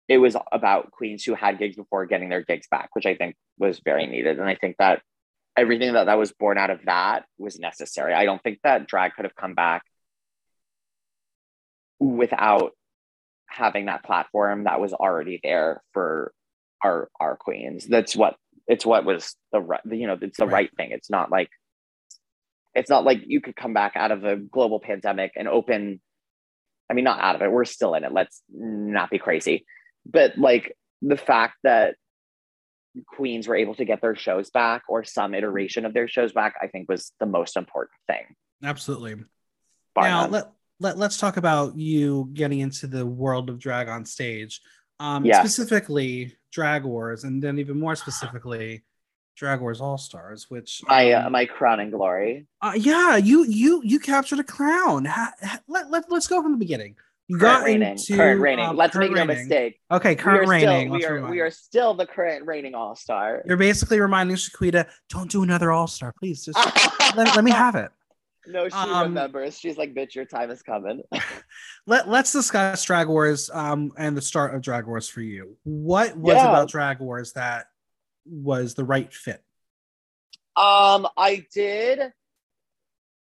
Speaker 2: it was about queens who had gigs before getting their gigs back which i think was very needed and i think that everything that that was born out of that was necessary. I don't think that drag could have come back without having that platform that was already there for our our queens. That's what it's what was the right you know it's the
Speaker 1: Right.
Speaker 2: right thing. It's not like it's not like you could come back out of a global pandemic and open i mean not out of it we're still in it let's not be crazy. But like the fact that queens were able to get their shows back or some iteration of their shows back i think was the most important thing.
Speaker 1: Absolutely.
Speaker 2: bar
Speaker 1: now
Speaker 2: none.
Speaker 1: let, let let's talk about you getting into the world of drag on stage. Um specifically drag wars and then even more specifically drag wars all stars which
Speaker 2: my uh,
Speaker 1: um,
Speaker 2: my crown and glory.
Speaker 1: Uh, yeah you you you captured a crown ha, ha- let, let, let's go from the beginning you
Speaker 2: current
Speaker 1: got
Speaker 2: reigning
Speaker 1: into
Speaker 2: current reigning
Speaker 1: um,
Speaker 2: let's
Speaker 1: current
Speaker 2: make no
Speaker 1: reigning.
Speaker 2: mistake
Speaker 1: okay current
Speaker 2: are
Speaker 1: reigning
Speaker 2: still we are we are still the current reigning all star.
Speaker 1: you're basically reminding Shaquita, don't do another all star please just let, let me have it
Speaker 2: no, she
Speaker 1: Um,
Speaker 2: remembers. She's like, "Bitch, your time is coming."
Speaker 1: let, let's discuss drag wars um and the start of drag wars for you what was
Speaker 2: Yeah.
Speaker 1: about drag wars that was the right fit
Speaker 2: um, I did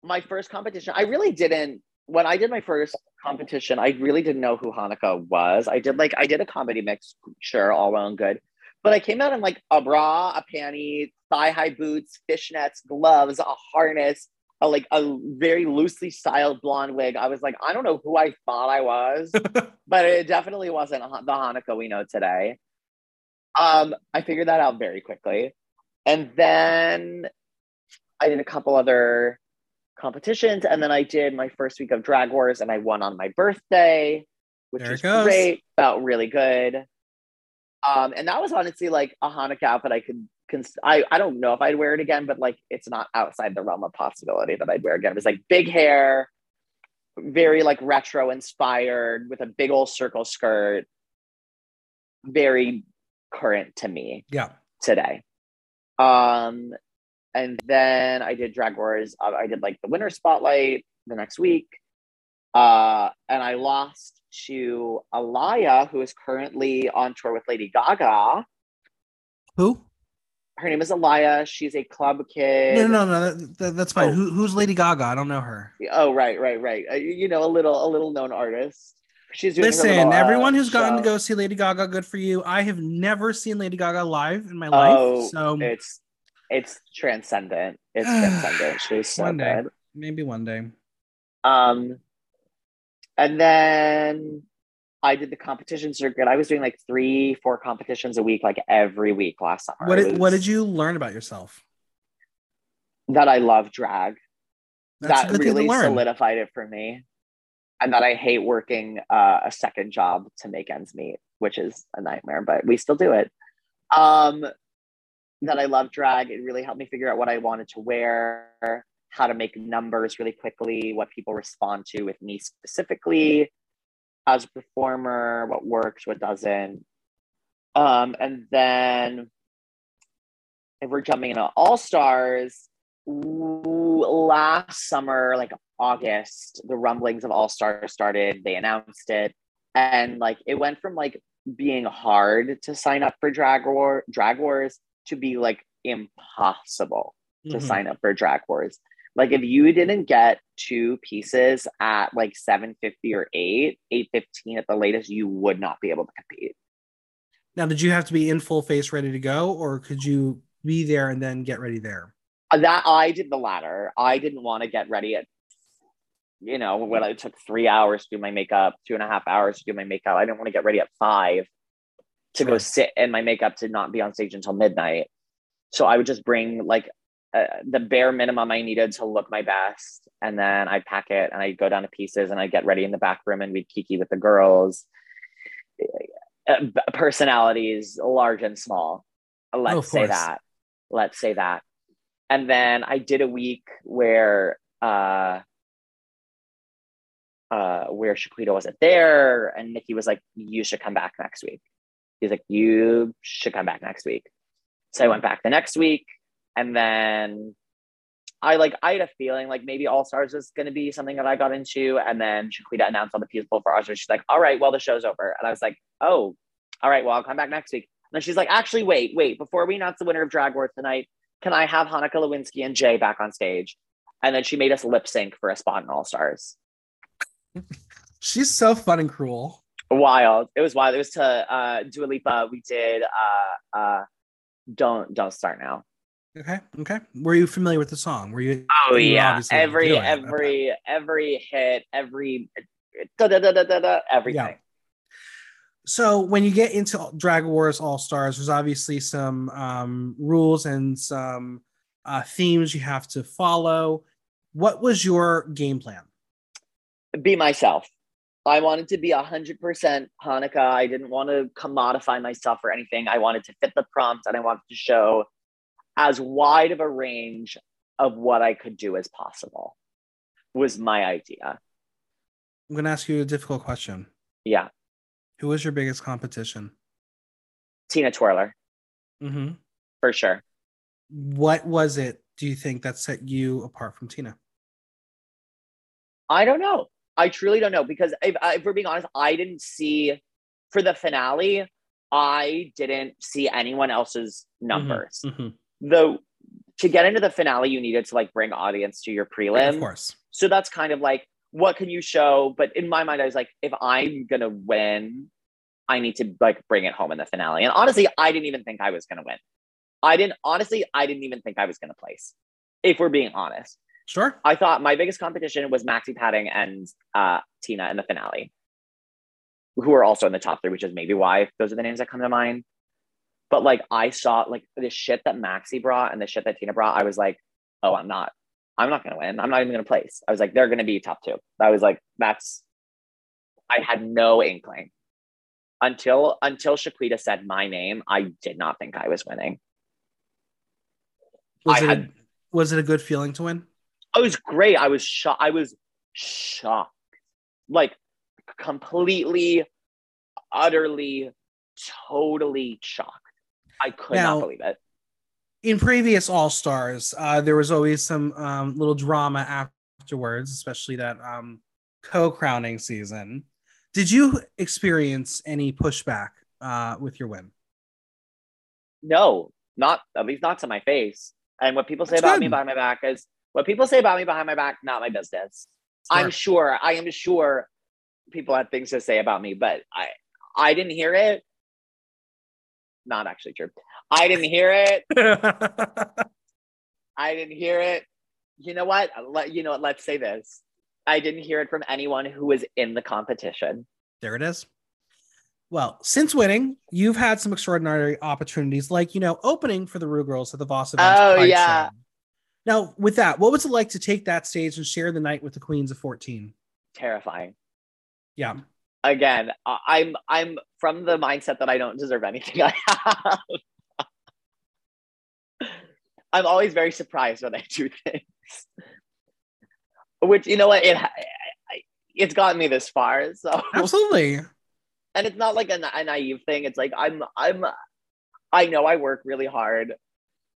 Speaker 2: my first competition. I really didn't. When I did my first competition, I really didn't know who Hanukkah was. I did like I did a comedy mix, sure, all well and good, but I came out in like a bra, a panty, thigh high boots, fishnets, gloves, a harness, a like a very loosely styled blonde wig. I was like, I don't know who I thought I was. but it definitely wasn't the Hanukkah we know today. Um, I figured that out very quickly, and then I did a couple other competitions, and then I did my first week of Drag Wars, and I won on my birthday, which
Speaker 1: There
Speaker 2: was great. Felt really good. Um, and that was honestly like a Hanukkah outfit I could. Cons- I I don't know if I'd wear it again, but like it's not outside the realm of possibility that I'd wear again. It was like big hair, very like retro inspired with a big old circle skirt very current to me
Speaker 1: yeah
Speaker 2: today um and then i did drag wars. Uh, i did like the winter spotlight the next week. Uh and i lost to alaya who is currently on tour with lady gaga.
Speaker 1: Who?
Speaker 2: Her name is alaya. She's a club kid.
Speaker 1: No no no that, that- that's fine.
Speaker 2: Oh.
Speaker 1: Who, who's lady gaga? I don't know her.
Speaker 2: Oh right right right. Uh, you know a little a little known artist. She's doing
Speaker 1: Listen,
Speaker 2: little, uh,
Speaker 1: everyone who's gotten to go see Lady Gaga, good for you. I have never seen Lady Gaga live in my
Speaker 2: Oh,
Speaker 1: life, so
Speaker 2: it's it's transcendent. It's transcendent. She's so
Speaker 1: One day.
Speaker 2: good.
Speaker 1: maybe one day.
Speaker 2: Um, and then I did the competition circuit. I was doing like three, four competitions a week, like every week last summer.
Speaker 1: What did, what did you learn about yourself?
Speaker 2: that I love drag.
Speaker 1: That's
Speaker 2: that
Speaker 1: good thing to
Speaker 2: really solidified it for me. And that I hate working uh, a second job to make ends meet, which is a nightmare, but we still do it. Um, that I love drag. It really helped me figure out what I wanted to wear, how to make numbers really quickly, what people respond to with me specifically as a performer, what works, what doesn't. Um, and then if we're jumping into All Stars, last summer, like August, the rumblings of All Stars started. They announced it, and like it went from like being hard to sign up for Drag War, Drag Wars, to be like impossible to
Speaker 1: Mhm.
Speaker 2: sign up for Drag Wars. Like if you didn't get two pieces at like 750 or 8, 815 at the latest, you would not be able to compete.
Speaker 1: Now, did you have to be in full face ready to go, or could you be there and then get ready there?
Speaker 2: Uh, That I did the latter. I didn't want to get ready at you know, when I took three hours to do my makeup, two and a half hours to do my makeup. I didn't want to get ready at five to go sit in my makeup to not be on stage until midnight. So I would just bring like uh, the bare minimum I needed to look my best, and then I'd pack it and I'd go down to pieces and I'd get ready in the back room and we'd kiki with the girls. Uh, personalities, large and small. Let's
Speaker 1: of
Speaker 2: say that. Let's say that. And then I did a week where uh uh, where Shaquita wasn't there, and Nikki was like, "You should come back next week." He's like, "You should come back next week." So I went back the next week, and then I like I had a feeling like maybe All Stars was going to be something that I got into, and then Shaquita announced on the Peaceful for All Stars. She's like, "All right, well the show's over," and I was like, "Oh, all right, well I'll come back next week." And then she's like, "Actually, wait, wait, before we announce the winner of Drag Wars tonight, can I have Hanukkah Lewinsky and Jay back on stage?" And then she made us lip sync for a spot in All Stars.
Speaker 1: She's so fun and cruel.
Speaker 2: Wild. It was wild. It was to uh Dua Lipa. We did uh uh don't don't start now.
Speaker 1: Okay, okay. Were you familiar with the song? Were you?
Speaker 2: Oh
Speaker 1: you
Speaker 2: yeah. Every every every hit, every da, da, da, da, da, da, everything.
Speaker 1: Yeah. So when you get into Drag Wars All Stars, there's obviously some um, rules and some uh, themes you have to follow. What was your game plan?
Speaker 2: Be myself. I wanted to be hundred percent Hanukkah. I didn't want to commodify myself or anything. I wanted to fit the prompt and I wanted to show as wide of a range of what I could do as possible. Was my idea.
Speaker 1: I'm going to ask you a difficult question.
Speaker 2: Yeah.
Speaker 1: Who was your biggest competition?
Speaker 2: Tina Twirler,
Speaker 1: Mm-hmm.
Speaker 2: for sure.
Speaker 1: What was it? Do you think that set you apart from Tina?
Speaker 2: I don't know. I truly don't know because if, if we're being honest, I didn't see for the finale. I didn't see anyone else's numbers.
Speaker 1: Mhm.
Speaker 2: Though to get into the finale, you needed to like bring audience to your prelim.
Speaker 1: Of course.
Speaker 2: So that's kind of like what can you show? But in my mind, I was like, if I'm gonna win, I need to like bring it home in the finale. And honestly, I didn't even think I was gonna win. I didn't honestly, I didn't even think I was gonna place. If we're being honest.
Speaker 1: Sure.
Speaker 2: I thought my biggest competition was Maxi Padding and uh, Tina in the finale, who are also in the top three, which is maybe why those are the names that come to mind. But like I saw like the shit that Maxi brought and the shit that Tina brought, I was like, oh, I'm not, I'm not gonna win. I'm not even gonna place. I was like, they're gonna be top two. I was like, that's I had no inkling. Until until Shaquita said my name, I did not think I was winning.
Speaker 1: Was
Speaker 2: I
Speaker 1: it
Speaker 2: had-
Speaker 1: was it a good feeling to win?
Speaker 2: It was great. I was shocked. I was shocked, like completely, utterly, totally shocked. I could
Speaker 1: Now-
Speaker 2: not believe it.
Speaker 1: in previous All Stars, uh, there was always some um, little drama afterwards, especially that um, co-crowning season. Did you experience any pushback uh, with your win?
Speaker 2: No, not at least not to my face. And what people say
Speaker 1: That's
Speaker 2: about
Speaker 1: good.
Speaker 2: me behind my back is what people say about me behind my back, not my business. I'm
Speaker 1: Sure.
Speaker 2: sure. I am sure people have things to say about me, but I I didn't hear it. Not actually true. I didn't hear it. I didn't hear it. You know what? Let you know. what? Let's say this. I didn't hear it from anyone who was in the competition.
Speaker 1: there it is. Well, since winning, you've had some extraordinary opportunities, like you know, opening for the Ru Girls at the Voss event.
Speaker 2: Oh, yeah.
Speaker 1: Now, with that, what was it like to take that stage and share the night with the queens of 14?
Speaker 2: Terrifying.
Speaker 1: Yeah.
Speaker 2: Again, I'm I'm from the mindset that I don't deserve anything I have. I'm always very surprised when I do things. Which you know what it it's gotten me this far. So
Speaker 1: Absolutely.
Speaker 2: and it's not like a, a naive thing. It's like I'm I'm I know I work really hard,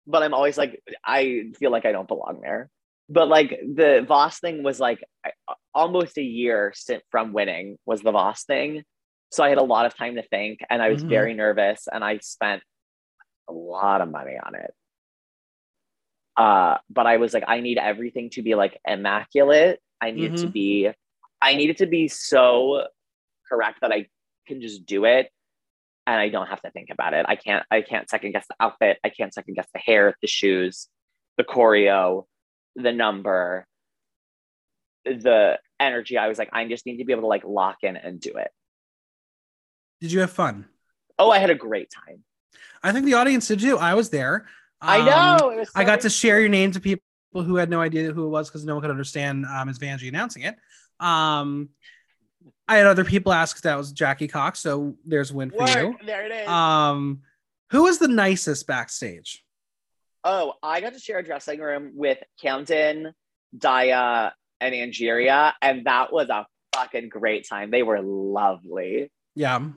Speaker 2: but I'm always like I feel like I don't belong there. But like the Voss thing was like I- almost a year since from winning was the Voss thing, so I had a lot of time to think, and I was
Speaker 1: Mhm.
Speaker 2: very nervous, and I spent a lot of money on it. Uh, but I was like, I need everything to be like immaculate. I need it to be, I need it to be so correct that I can just do it and I don't have to think about it. I can't I can't second guess the outfit. I can't second guess the hair, the shoes, the choreo, the number, the energy. I was like, I just need to be able to like lock in and do it.
Speaker 1: Did you have fun?
Speaker 2: Oh, I had a great time.
Speaker 1: I think the audience did too. I was there.
Speaker 2: I
Speaker 1: Um,
Speaker 2: know. It was
Speaker 1: I
Speaker 2: so
Speaker 1: got to share your name to people who had no idea who it was because no one could understand um, Ms. Vanjie announcing it. Um, I had other people ask that was Jackie Cox, so there's a win for you.
Speaker 2: There it is.
Speaker 1: Um, who was the nicest backstage?
Speaker 2: oh, I got to share a dressing room with Camden, Daya, and Angeria, and that was a fucking great time. They were lovely.
Speaker 1: Yeah,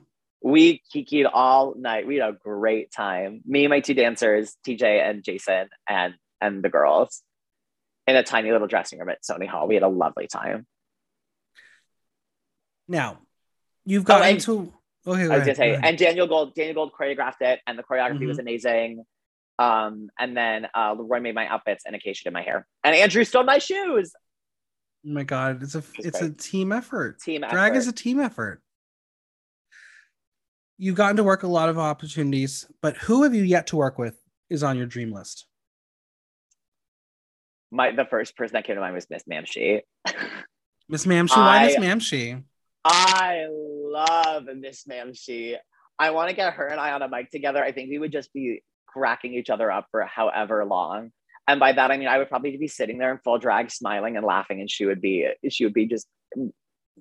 Speaker 2: we kikied all night. We had a great time. Me and my two dancers, TJ and Jason, and and the girls, in a tiny little dressing room at Sony Hall. We had a lovely time.
Speaker 1: Now you've got
Speaker 2: and-
Speaker 1: into. Okay,
Speaker 2: I was gonna say, and Daniel Gold, Daniel Gold choreographed it, and the choreography was amazing. Um, and then uh, Leroy made my outfits, and Acacia did my hair, and Andrew stole my shoes.
Speaker 1: oh my god, it's a it's a team effort.
Speaker 2: Team
Speaker 1: Drag
Speaker 2: effort.
Speaker 1: is a team effort. You've gotten to work a lot of opportunities, but who have you yet to work with is on your dream list?
Speaker 2: my the first person that came to mind was Miss Mamshi.
Speaker 1: Miss Mamshi, why Miss Mamshi?
Speaker 2: I love Miss Mamshi. I want to get her and I on a mic together. I think we would just be cracking each other up for however long. And by that I mean I would probably be sitting there in full drag, smiling and laughing, and she would be she would be just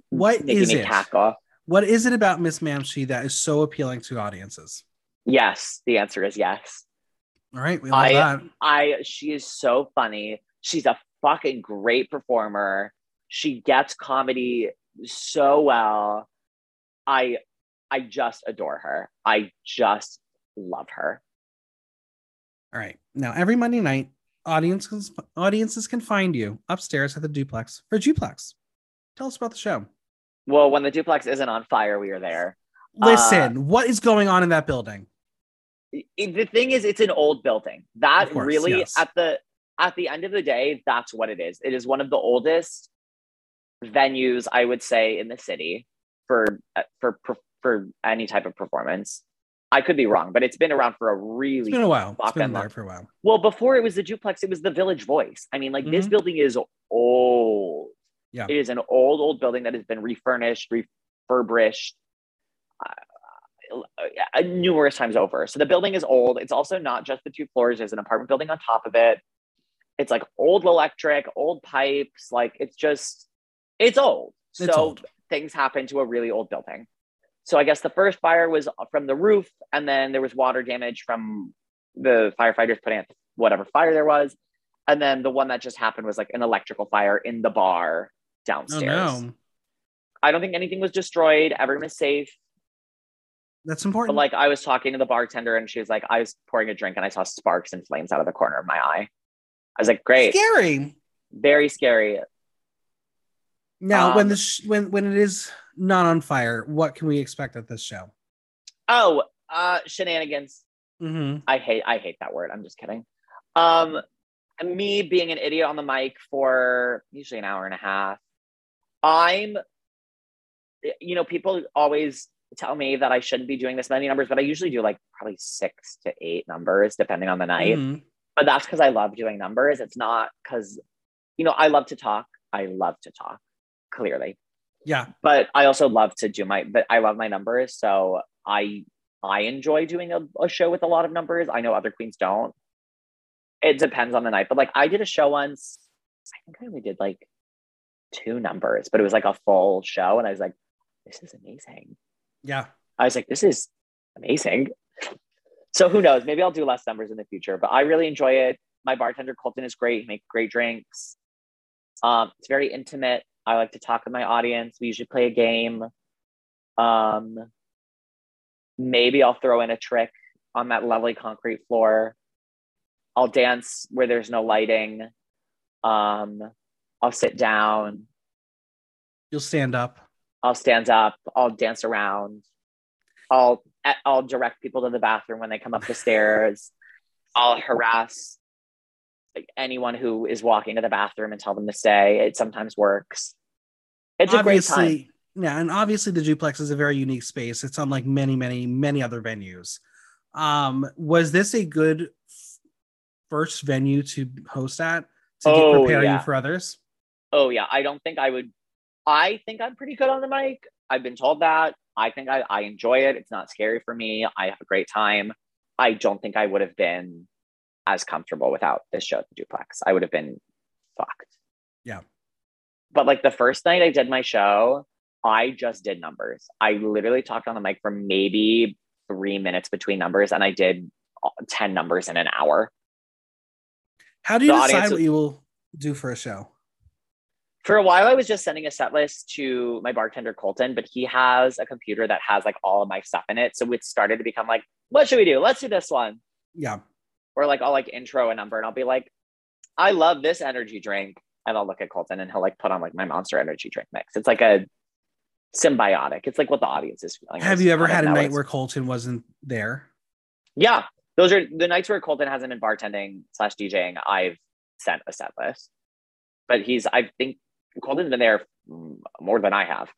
Speaker 1: What is it?
Speaker 2: cackle.
Speaker 1: What is it about Miss Mamshi that is so appealing to audiences?
Speaker 2: Yes, the answer is yes.
Speaker 1: All right, we love
Speaker 2: I-
Speaker 1: that.
Speaker 2: I she is so funny. She's a fucking great performer. She gets comedy so well. I I just adore her. I just love her.
Speaker 1: All right. Now every Monday night, audiences audiences can find you upstairs at the duplex for duplex. Tell us about the show.
Speaker 2: Well, when the duplex isn't on fire, we are there.
Speaker 1: Listen, uh, what is going on in that building?
Speaker 2: It- the thing is, it's an old building. That
Speaker 1: course,
Speaker 2: really
Speaker 1: yes.
Speaker 2: at the at the end of the day, that's what it is. It is one of the oldest venues I would say in the city for for for, for any type of performance. I could be wrong, but it's been around for a really
Speaker 1: It's been a while. It's been there for a while.
Speaker 2: well before it was the duplex. It was the Village Voice. I mean, like this
Speaker 1: Mhm.
Speaker 2: building is old.
Speaker 1: Yeah.
Speaker 2: it is an old old building that has been refurnished, refurbished. Uh, uh, numerous times over. So the building is old. It's also not just the two floors. There's an apartment building on top of it. It's like old electric, old pipes. Like it's just, it's old.
Speaker 1: It's
Speaker 2: so
Speaker 1: old.
Speaker 2: things happen to a really old building. So I guess the first fire was from the roof, and then there was water damage from the firefighters putting out whatever fire there was. And then the one that just happened was like an electrical fire in the bar
Speaker 1: Oh
Speaker 2: downstairs.
Speaker 1: no.
Speaker 2: I don't think anything was destroyed. Everyone is safe.
Speaker 1: That's
Speaker 2: But
Speaker 1: important.
Speaker 2: like I was talking to the bartender and she was like, I was pouring a drink and I saw sparks and flames out of the corner of my eye. I was like, great,
Speaker 1: Scary.
Speaker 2: very scary.
Speaker 1: Now, when
Speaker 2: Um,
Speaker 1: the sh- when when it is not on fire, what can we expect at this show?
Speaker 2: Oh, uh, shenanigans.
Speaker 1: Mm-hmm.
Speaker 2: I hate I hate that word. I'm just kidding. Um, me being an idiot on the mic for usually an hour and a half. I'm, you know, people always tell me that I shouldn't be doing this many numbers, but I usually do like probably six to eight numbers depending on the night.
Speaker 1: Mhm.
Speaker 2: But that's because I love doing numbers. It's not because, you know, I love to talk. I love to talk. Clearly,
Speaker 1: Yeah.
Speaker 2: but I also love to do my. But I love my numbers, so I I enjoy doing a, a show with a lot of numbers. I know other queens don't. it depends on the night. But like I did a show once. I think I only did like two numbers, but it was like a full show, and I was like, "This is amazing."
Speaker 1: Yeah.
Speaker 2: I was like, "This is amazing." So who knows? Maybe I'll do less numbers in the future, but I really enjoy it. My bartender Colton is great. He makes great drinks. Um, it's very intimate. I like to talk with my audience. We usually play a game. Um, maybe I'll throw in a trick on that lovely concrete floor. I'll dance where there's no lighting. Um, I'll sit down.
Speaker 1: You'll stand up.
Speaker 2: I'll stand up. I'll dance around. I'll I'll direct people to the bathroom when they come up the stairs. I'll harass like anyone who is walking to the bathroom and tell them to stay. It sometimes works. It's a great time.
Speaker 1: yeah, and obviously the duplex is a very unique space. It's unlike many, many, many other venues. Um, was this a good first venue to host at to
Speaker 2: Oh,
Speaker 1: prepare
Speaker 2: yeah.
Speaker 1: you for others?
Speaker 2: Oh yeah, I don't think I would. I think I'm pretty good on the mic. I've been told that. I think I, I enjoy it. It's not scary for me. I have a great time. I don't think I would have been as comfortable without this show at the duplex. I would have been fucked.
Speaker 1: Yeah.
Speaker 2: But like the first night I did my show, I just did numbers. I literally talked on the mic for maybe three minutes between numbers, and I did uh, 10 numbers in an hour.
Speaker 1: How do you
Speaker 2: The
Speaker 1: decide
Speaker 2: audience-
Speaker 1: what you will do for a show?
Speaker 2: for a while i was just sending a set list to my bartender colton but he has a computer that has like all of my stuff in it so it started to become like what should we do let's do this one
Speaker 1: Yeah.
Speaker 2: Or like i'll like intro a number and i'll be like i love this energy drink and i'll look at colton and he'll like put on like my monster energy drink mix it's like a symbiotic it's like what the audience is feeling
Speaker 1: Have you ever had a night where Colton wasn't there?
Speaker 2: yeah those are the nights where colton hasn't been bartending slash djing i've sent a set list but he's i think colton's been there more than i have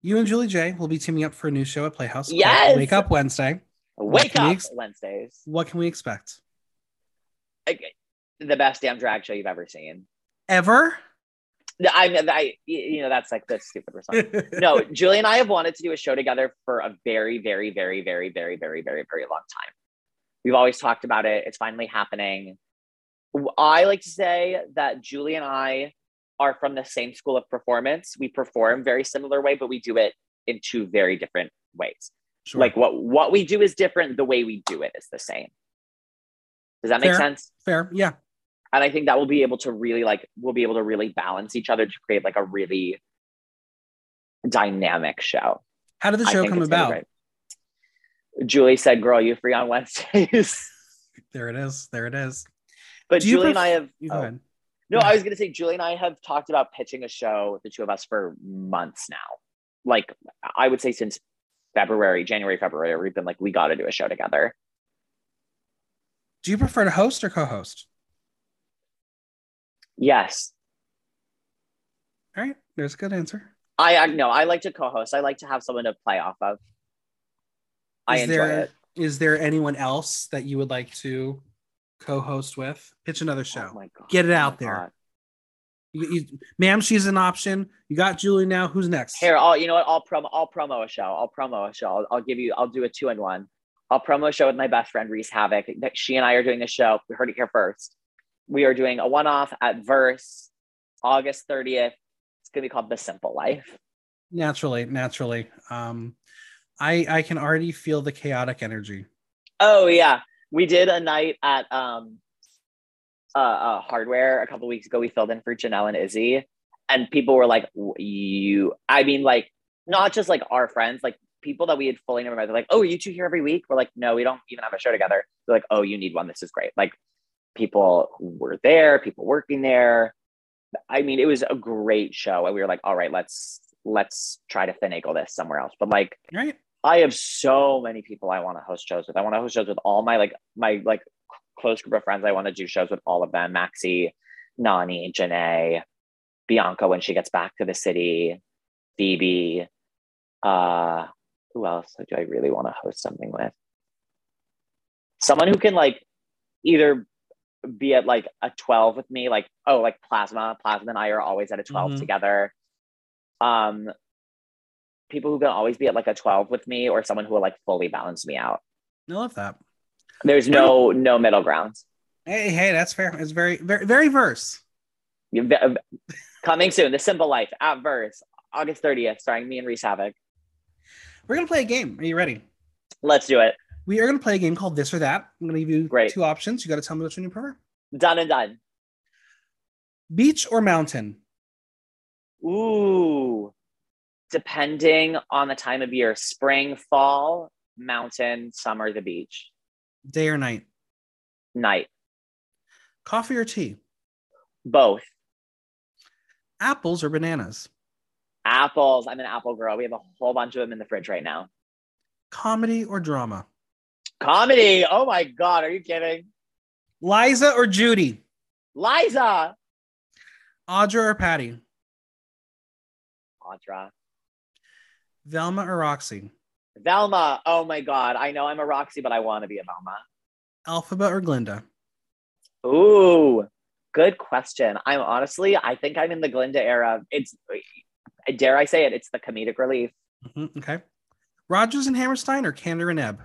Speaker 1: You and Julie J will be teaming up for a new show at Playhouse.
Speaker 2: Yes!
Speaker 1: Wake Up Wednesday.
Speaker 2: Wake up
Speaker 1: ex-
Speaker 2: Wednesdays.
Speaker 1: What can we expect?
Speaker 2: The best damn drag show you've ever seen.
Speaker 1: Ever?
Speaker 2: I, mean, I, you know, that's like the stupid response. No, Julie and I have wanted to do a show together for a very, very, very, very, very, very, very, very long time. We've always talked about it. It's finally happening. I like to say that Julie and I are from the same school of performance. We perform very similar way, but we do it in two very different ways.
Speaker 1: Sure.
Speaker 2: Like what what we do is different. The way we do it is the same. Does that make
Speaker 1: Fair.
Speaker 2: sense?
Speaker 1: fair. Yeah.
Speaker 2: and i think that will be able to really like we'll be able to really balance each other to create like a really dynamic show
Speaker 1: How did the show come
Speaker 2: it's gonna be
Speaker 1: about?
Speaker 2: julie said girl you free on wednesdays
Speaker 1: There it is. There it is.
Speaker 2: but julie and i have oh.
Speaker 1: ahead.
Speaker 2: no i was going to say julie and i have talked about pitching a show the two of us for months now like i would say since february january february we've been like we got to do a show together
Speaker 1: Do you prefer to host or co-host?
Speaker 2: yes
Speaker 1: All right. There's a good answer.
Speaker 2: i i no i like to co-host i like to have someone to play off of i
Speaker 1: Is
Speaker 2: enjoy
Speaker 1: there
Speaker 2: it
Speaker 1: is there anyone else that you would like to co-host with? Pitch another show.
Speaker 2: Oh my God.
Speaker 1: Get it
Speaker 2: Oh
Speaker 1: out
Speaker 2: my
Speaker 1: there.
Speaker 2: God.
Speaker 1: You, you, Mamshi's an option. You got Julie now. Who's next?
Speaker 2: Here, I'll you know what? I'll promo. I'll promo a show. I'll promo a show. I'll, I'll give you. I'll do a two in one. I'll promo a show with my best friend Reese Havoc. That she and I are doing a show. We heard it here first. We are doing a one off at Verse, August thirtieth. It's gonna be called The Simple Life.
Speaker 1: Naturally, naturally. Um, I I can already feel the chaotic energy.
Speaker 2: Oh yeah, we did a night at um, uh, uh Hardware a couple weeks ago. We filled in for Janelle and Izzy, and people were like, "You," I mean, like not just like our friends, like people that we had fully never met. They're like, "Oh, are you two here every week?" We're like, "No, we don't even have a show together." They're like, "Oh, you need one. This is great." Like people were there, people working there. I mean, it was a great show, and we were like, "All right, let's let's try to finagle this somewhere else." But like.
Speaker 1: Right?
Speaker 2: I have so many people I want to host shows with. I want to host shows with all my like my like close group of friends. I want to do shows with all of them. Maxi, Nani, Janae, Bianca when she gets back to the city, Phoebe. Uh who else do I really want to host something with? Someone who can like either be at like a 12 with me, like, oh, like Plasma. Plasma and I are always at a 12
Speaker 1: Mhm.
Speaker 2: together. Um people who can always be at like a 12 with me or someone who will like fully balance me out.
Speaker 1: I love that.
Speaker 2: There's no no middle ground.
Speaker 1: Hey, hey, that's fair. It's very, very, very verse.
Speaker 2: Uh, coming soon, The Simple Life at Verse, August 30th, starring me and Reese Havoc.
Speaker 1: We're gonna play a game. Are you ready?
Speaker 2: Let's do it.
Speaker 1: We are gonna play a game called This or That. I'm gonna give you
Speaker 2: Great.
Speaker 1: two options. You got to tell me which one you prefer:
Speaker 2: Done and done.
Speaker 1: beach or mountain.
Speaker 2: Ooh. Depending on the time of year, spring, fall, mountain, summer, the beach,
Speaker 1: Day or night.
Speaker 2: night,
Speaker 1: Coffee or tea.
Speaker 2: both.
Speaker 1: Apples or bananas.
Speaker 2: Apples. I'm an apple girl. We have a whole bunch of them in the fridge right now.
Speaker 1: Comedy or drama.
Speaker 2: Comedy. Oh my God. Are you kidding?
Speaker 1: Liza or Judy.
Speaker 2: Liza.
Speaker 1: Audra or Patty.
Speaker 2: Audra.
Speaker 1: Velma or Roxie.
Speaker 2: Velma. Oh my God. I know I'm a Roxie, but I want to be a Velma.
Speaker 1: Elphaba or Glinda.
Speaker 2: Ooh, good question. I'm honestly, I think I'm in the Glinda era. It's, dare I say it, it's the comedic relief.
Speaker 1: Mhm, okay. Rodgers and Hammerstein or Kander and Ebb.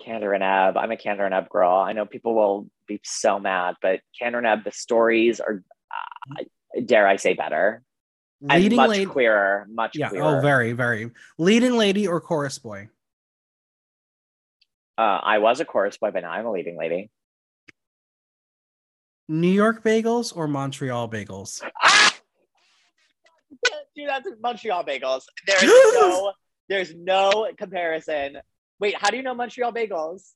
Speaker 2: Kander and Ebb. I'm a Kander and Ebb girl. I know people will be so mad, but Kander and Ebb, the stories are, uh, dare I say, better
Speaker 1: Leading lady.
Speaker 2: much
Speaker 1: lady.
Speaker 2: queerer. Much
Speaker 1: Yeah.
Speaker 2: queerer.
Speaker 1: Oh, very, very. Leading lady or chorus boy.
Speaker 2: uh, I was a chorus boy, but now I'm a leading lady.
Speaker 1: New York bagels or Montreal bagels.
Speaker 2: Ah! Dude, that's Montreal bagels. There's no, there's no comparison. Wait, how do you know Montreal bagels?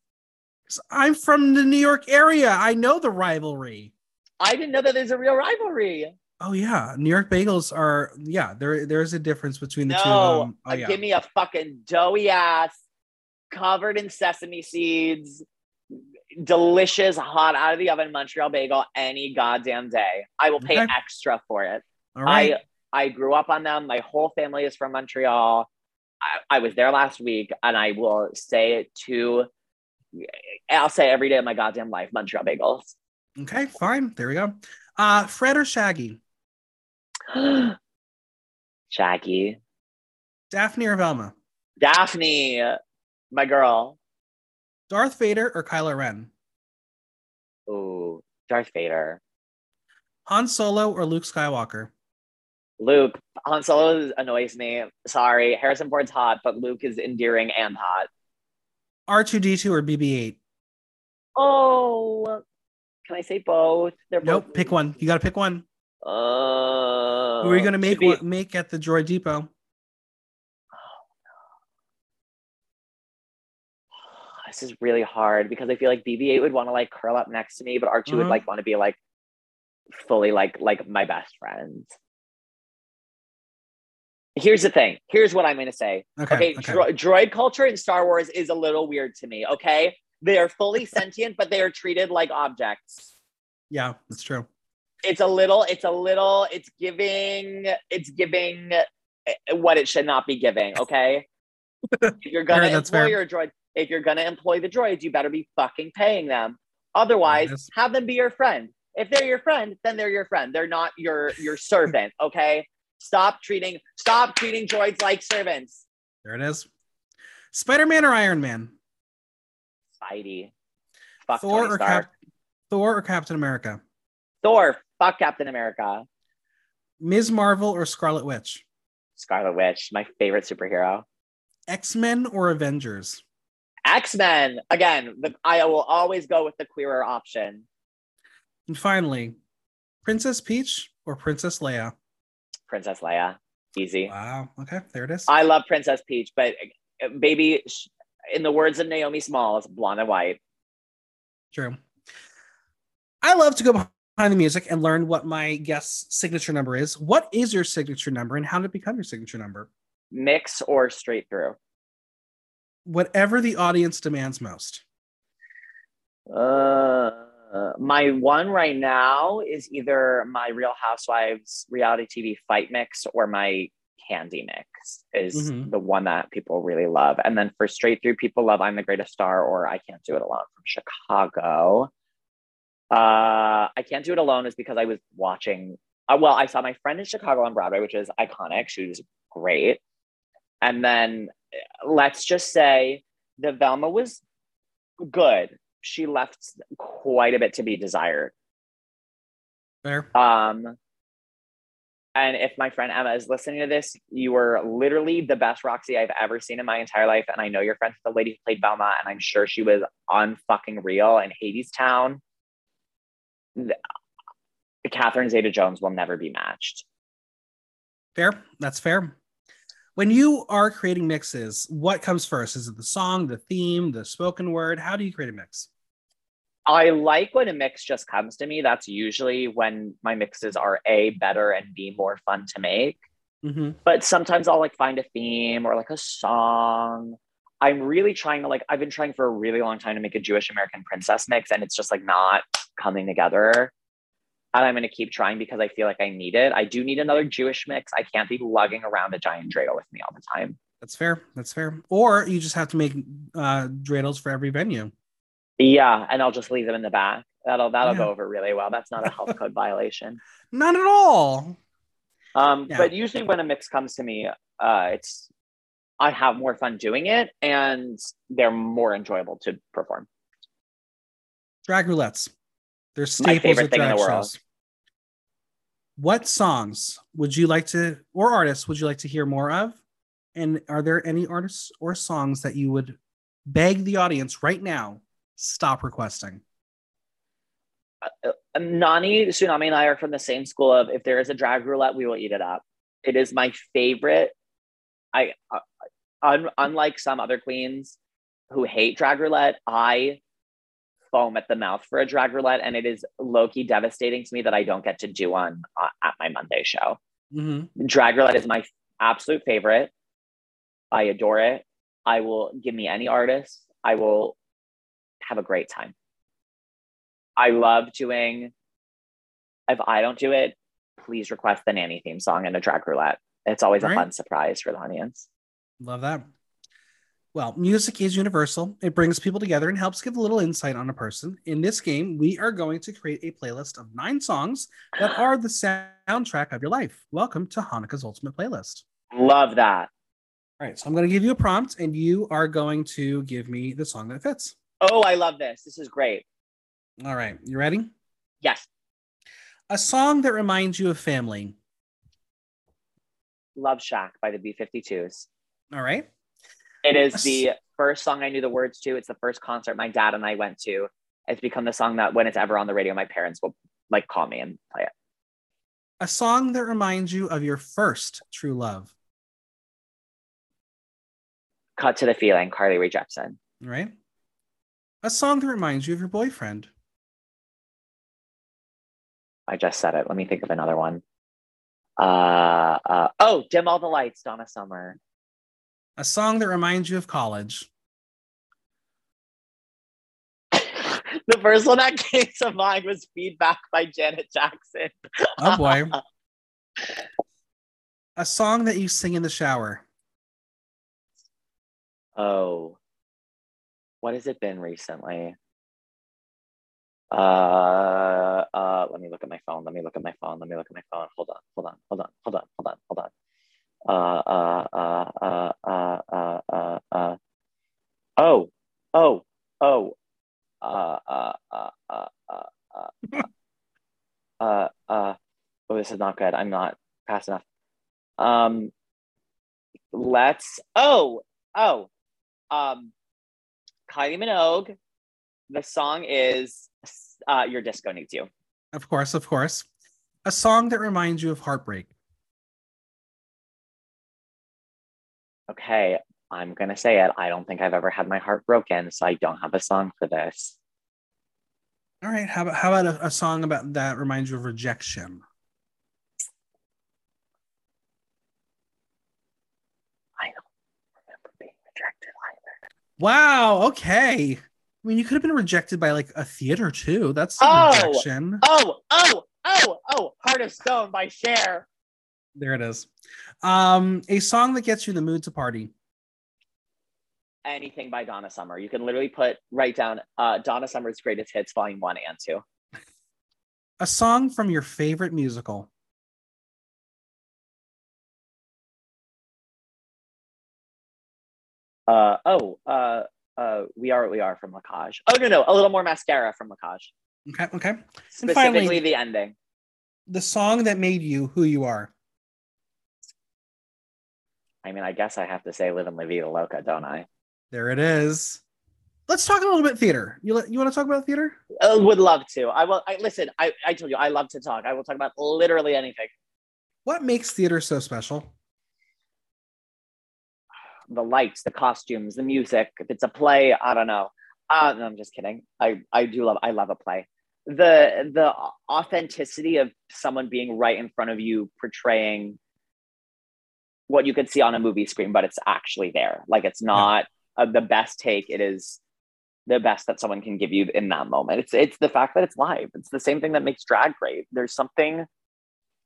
Speaker 1: I'm from the New York area. I know the rivalry.
Speaker 2: I didn't know that there's a real rivalry.
Speaker 1: Oh yeah, New York bagels are yeah. There there's a difference between the two.
Speaker 2: No,
Speaker 1: Of them. Oh
Speaker 2: uh,
Speaker 1: yeah.
Speaker 2: give me a fucking doughy ass, covered in sesame seeds, delicious, hot out of the oven Montreal bagel any goddamn day. I will pay
Speaker 1: Okay.
Speaker 2: extra for it.
Speaker 1: All right.
Speaker 2: I I grew up on them. My whole family is from Montreal. I, I was there last week, and I will say it to. I'll say every day of my goddamn life, Montreal bagels.
Speaker 1: okay, fine. There we go. Uh, Fred or Shaggy.
Speaker 2: Shaggy,
Speaker 1: Daphne or Velma.
Speaker 2: Daphne, my girl.
Speaker 1: Darth Vader or Kylo Ren.
Speaker 2: Ooh, Darth Vader.
Speaker 1: Han Solo or Luke Skywalker.
Speaker 2: Luke, Han Solo annoys me. Sorry, Harrison Ford's hot, but Luke is endearing and hot.
Speaker 1: R2D2 or BB8.
Speaker 2: Oh, can I say both? They're
Speaker 1: Nope.
Speaker 2: both.
Speaker 1: Pick one. You got to pick one.
Speaker 2: Uh,
Speaker 1: Who are you gonna make
Speaker 2: be-
Speaker 1: make at the Droid Depot?
Speaker 2: This is really hard because I feel like BB-8 would want to like curl up next to me, but R2 would
Speaker 1: Mhm.
Speaker 2: like want to be like fully like like my best friend. Here's the thing. Here's what I'm going to say.
Speaker 1: Okay.
Speaker 2: Okay,
Speaker 1: okay.
Speaker 2: dro- droid culture in Star Wars is a little weird to me. Okay, they are fully sentient, but they are treated like objects.
Speaker 1: yeah, that's true.
Speaker 2: It's a little. It's a little. It's giving. It's giving eh, what it should not be giving. Okay, if you're gonna
Speaker 1: Fair,
Speaker 2: employ your droid, if you're gonna employ the droids, you better be fucking paying them. Otherwise,
Speaker 1: Yes.
Speaker 2: have them be your friend. If they're your friend, then they're your friend. They're not your your servant. Okay, stop treating stop treating droids like servants.
Speaker 1: There it is. Spider Man or Iron Man?
Speaker 2: Spidey. Fuck
Speaker 1: Thor or. Cap- Thor or Captain America?
Speaker 2: Thor. Fuck Captain America.
Speaker 1: Ms. Marvel or Scarlet Witch?
Speaker 2: Scarlet Witch, my favorite superhero.
Speaker 1: X Men or Avengers?
Speaker 2: X Men. Again, the, I will always go with the queerer option.
Speaker 1: And finally, Princess Peach or Princess Leia?
Speaker 2: Princess Leia. Easy.
Speaker 1: Wow. Okay, there it is.
Speaker 2: I love Princess Peach, but uh, baby, in the words of Naomi Smalls, blonde and white.
Speaker 1: True. I love to go behind the music and learn what my guest's signature number is. What is your signature number and how did it become your signature number?
Speaker 2: Mix or straight through.
Speaker 1: Whatever the audience demands most.
Speaker 2: Uh, my one right now is either my Real Housewives reality TV fight mix or my candy mix is
Speaker 1: Mhm.
Speaker 2: the one that people really love. And then for straight through, people love I'm the Greatest Star or I Can't Do It Alone from Chicago. Uh, I Can't Do It Alone is because I was watching. Uh, well, I saw my friend in Chicago on Broadway, which is iconic. She was great. And then uh, let's just say the Velma was good. She left quite a bit to be desired.
Speaker 1: Fair.
Speaker 2: Um, and if my friend Emma is listening to this, you were literally the best Roxie I've ever seen in my entire life. And I know you're friends with the lady who played Velma, and I'm sure she was on fucking real in Hadestown. The- Catherine Zeta Jones will never be matched.
Speaker 1: Fair. That's fair. When you are creating mixes, what comes first? Is it the song, the theme, the spoken word? How do you create a mix?
Speaker 2: I like when a mix just comes to me. That's usually when my mixes are A, better, and B, more fun to make.
Speaker 1: Mm-hmm.
Speaker 2: but sometimes I'll like find a theme or like a song. I'm really trying to like I've been trying for a really long time to make a Jewish American princess mix and it's just like not coming together. And I'm gonna keep trying because I feel like I need it. I do need another Jewish mix. I can't be lugging around a giant dreidel with me all the time.
Speaker 1: That's fair. That's fair. Or you just have to make uh, dreidels for every venue.
Speaker 2: Yeah, and I'll just leave them in the back. That'll that'll
Speaker 1: Yeah.
Speaker 2: go over really well. That's not a health code violation.
Speaker 1: Not at all.
Speaker 2: Um,
Speaker 1: Yeah.
Speaker 2: but usually when a mix comes to me, uh, it's I have more fun doing it and they're more enjoyable to perform.
Speaker 1: Drag roulettes. They're
Speaker 2: My
Speaker 1: staples
Speaker 2: favorite
Speaker 1: at
Speaker 2: thing in
Speaker 1: drag
Speaker 2: the world.
Speaker 1: shows. What songs would you like to, or artists would you like to hear more of? And are there any artists or songs that you would beg the audience right now stop requesting?
Speaker 2: Nani, Tsunami, and I are from the same school of if there is a drag roulette, we will eat it up. It is my favorite. I, uh, un, unlike some other queens who hate drag roulette, I foam at the mouth for a drag roulette, and it is low key devastating to me that I don't get to do one uh, at my Monday show.
Speaker 1: Mm-hmm.
Speaker 2: Drag roulette is my absolute favorite. I adore it. I will give me any artist. I will have a great time. I love doing. If I don't do it, please request the nanny theme song and a drag roulette. It's always a fun surprise for the audience.
Speaker 1: Love that. Well, music is universal. It brings people together and helps give a little insight on a person. In this game, we are going to create a playlist of nine songs that are the soundtrack of your life. Welcome to Hanukkah's Ultimate Playlist.
Speaker 2: Love that.
Speaker 1: All right, so I'm going to give you a prompt, and you are going to give me the song that fits.
Speaker 2: Oh, I love this. This is great.
Speaker 1: All right, you ready?
Speaker 2: Yes.
Speaker 1: A song that reminds you of family.
Speaker 2: Love Shack by the B 52s.
Speaker 1: All right.
Speaker 2: It is the first song I knew the words to. It's the first concert my dad and I went to. It's become the song that when it's ever on the radio, my parents will like call me and play it.
Speaker 1: A song that reminds you of your first true love.
Speaker 2: Cut to the feeling, Carly Rae Jepsen.
Speaker 1: All right. A song that reminds you of your boyfriend.
Speaker 2: I just said it. Let me think of another one. Uh, uh oh, dim all the lights, Donna Summer.
Speaker 1: A song that reminds you of college.
Speaker 2: the first one that came to mind was Feedback by Janet Jackson.
Speaker 1: Oh boy. a song that you sing in the shower.
Speaker 2: Oh, what has it been recently? Uh, uh, let me look at my phone. Let me look at my phone. Let me look at my phone. Hold on, hold on, hold on, hold on, hold on, hold on. Uh, uh, uh, uh, uh, uh, uh, uh. Oh, oh, oh. Uh, uh, uh, uh, uh, uh, uh, uh. Oh, this is not good. I'm not fast enough. Um, let's. Oh, oh. Um, Kylie Minogue. The song is uh, "Your Disco Needs You."
Speaker 1: Of course, of course. A song that reminds you of heartbreak.
Speaker 2: Okay, I'm gonna say it. I don't think I've ever had my heart broken, so I don't have a song for this.
Speaker 1: All right. How about how about a, a song about that reminds you of rejection?
Speaker 2: I don't remember being rejected either.
Speaker 1: Wow. Okay. I mean, you could have been rejected by like a theater too. That's
Speaker 2: Oh!
Speaker 1: rejection.
Speaker 2: Oh, oh, oh, oh! Heart of Stone by Cher.
Speaker 1: There it is. Um, a song that gets you in the mood to party.
Speaker 2: Anything by Donna Summer. You can literally put write down uh, Donna Summer's greatest hits, volume one and two.
Speaker 1: A song from your favorite musical.
Speaker 2: Uh, oh, uh, uh, "We Are What We Are" from La Cage. Oh no, no, a little more mascara from La Cage.
Speaker 1: Okay, okay.
Speaker 2: Specifically,
Speaker 1: finally-
Speaker 2: the ending.
Speaker 1: The song that made you who you are.
Speaker 2: I mean, I guess I have to say "Livin' La Vida Loca," don't I?
Speaker 1: There it is. Let's talk a little bit theater. You you want to talk about theater?
Speaker 2: Uh, would love to. I will. I listen. I, I told you I love to talk. I will talk about literally anything.
Speaker 1: What makes theater so special?
Speaker 2: The lights, the costumes, the music. If it's a play, I don't know. Uh, no, I'm just kidding. I I do love. I love a play. The the authenticity of someone being right in front of you, portraying what you could see on a movie screen, but it's actually there. Like it's not uh, the best take. It is the best that someone can give you in that moment. It's it's the fact that it's live. It's the same thing that makes drag great. There's something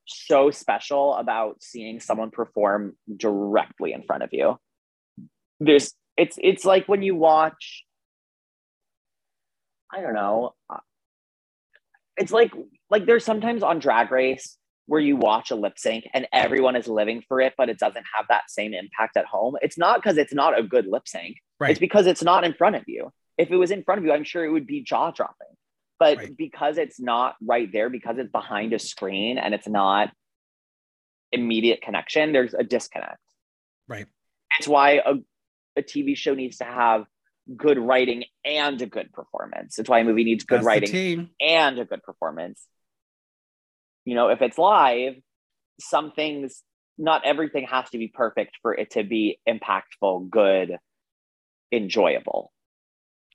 Speaker 2: so special about seeing someone perform directly in front of you. There's it's it's like when you watch I don't know. uh, It's like like there's sometimes on Drag Race where you watch a lip sync and everyone is living for it, but it doesn't have that same impact at home. It's not because it's not a good lip sync.
Speaker 1: Right.
Speaker 2: It's because it's not in front of you. If it was in front of you, I'm sure it would be jaw dropping. But
Speaker 1: Right.
Speaker 2: because it's not right there, because it's behind a screen and it's not immediate connection, there's a disconnect.
Speaker 1: Right.
Speaker 2: It's why a, a TV show needs to have good writing and a good performance. It's why a movie needs good
Speaker 1: That's
Speaker 2: writing and a good performance. You know, if it's live, some things, not everything has to be perfect for it to be impactful, good, enjoyable.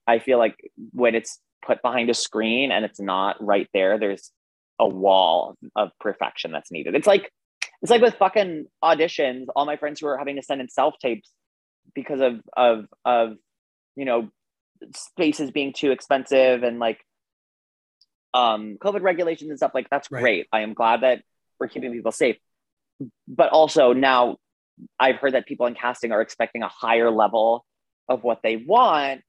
Speaker 2: I feel like when it's put behind a screen and it's not right there, there's a wall of perfection that's needed. It's like it's like with fucking auditions, all my friends who are having to send in self tapes because of of of you know spaces being too expensive and like um covid regulations and stuff like that's
Speaker 1: Right.
Speaker 2: great i am glad that we're keeping people safe but also now i've heard that people in casting are expecting a higher level of what they want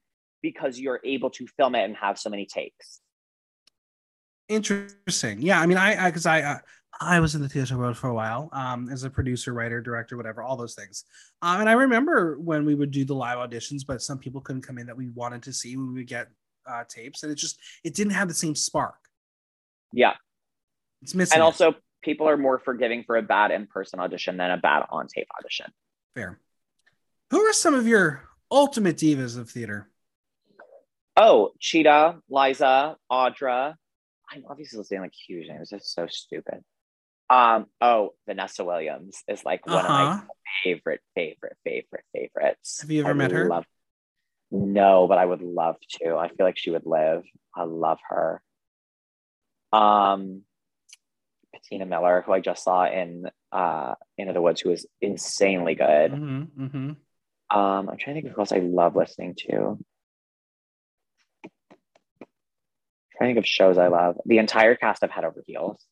Speaker 2: because you're able to film it and have so many takes
Speaker 1: Interesting. Yeah, I mean, I because I, I I was in the theater world for a while, um, as a producer, writer, director, whatever, all those things. Um, and I remember when we would do the live auditions, but some people couldn't come in that we wanted to see. We would get uh, tapes, and it just it didn't have the same spark.
Speaker 2: yeah
Speaker 1: It's missing.
Speaker 2: and
Speaker 1: it.
Speaker 2: also people are more forgiving for a bad in-person audition than a bad on-tape audition
Speaker 1: fair. Who are some of your ultimate divas of theater?
Speaker 2: oh chita liza audra i'm obviously saying like huge names it's so stupid um oh vanessa williams is like one of my
Speaker 1: Uh-huh.
Speaker 2: favorite favorite favorite favorites
Speaker 1: Have you ever
Speaker 2: I
Speaker 1: met her?
Speaker 2: love- no but i would love to i feel like she would live i love her um patina miller who i just saw in uh into the woods who was insanely good
Speaker 1: Mm-hmm, mm-hmm.
Speaker 2: um, I'm trying to think of who else I love listening to. trying to think of shows I love. The entire cast of Head Over Heels,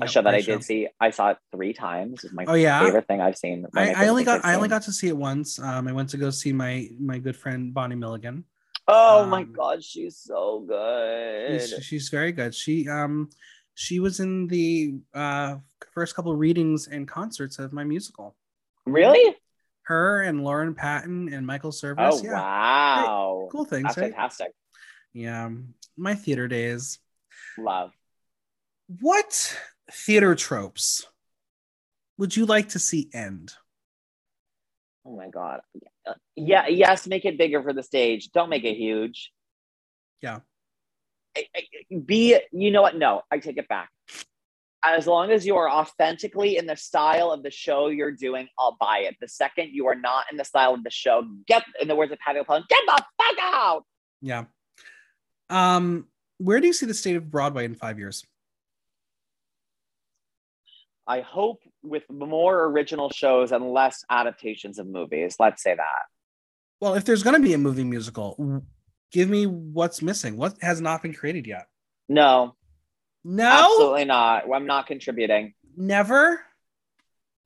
Speaker 2: a show that I did see. I saw it three times. It's my
Speaker 1: Oh yeah,
Speaker 2: favorite thing I've seen. my
Speaker 1: I, I only got
Speaker 2: I've
Speaker 1: only got to see it once. Um, I went to go see my my good friend Bonnie Milligan.
Speaker 2: Oh my
Speaker 1: um,
Speaker 2: god, she's so good.
Speaker 1: She's, she's very good. She um she was in the uh first couple readings and concerts of my musical.
Speaker 2: really?
Speaker 1: Her and Lauren Patten and Michael Service.
Speaker 2: Oh
Speaker 1: yeah,
Speaker 2: wow.
Speaker 1: cool things.
Speaker 2: That's
Speaker 1: Right?
Speaker 2: fantastic.
Speaker 1: Yeah, my theater days.
Speaker 2: Love.
Speaker 1: What theater tropes would you like to see end?
Speaker 2: Oh my god. Uh, Yeah, yes, make it bigger for the stage. Don't make it huge.
Speaker 1: Yeah.
Speaker 2: I- I- Be you know what? No, I take it back. As long as you are authentically in the style of the show you're doing, I'll buy it. The second you are not in the style of the show, get in the words of Patti LuPone, get the fuck out.
Speaker 1: Yeah. Um, where do you see the state of Broadway in five years?
Speaker 2: I hope with more original shows and less adaptations of movies. Let's say that.
Speaker 1: Well, if there's going to be a movie musical, give me what's missing. What has not been created yet?
Speaker 2: No,
Speaker 1: No,
Speaker 2: absolutely not. I'm not contributing.
Speaker 1: never.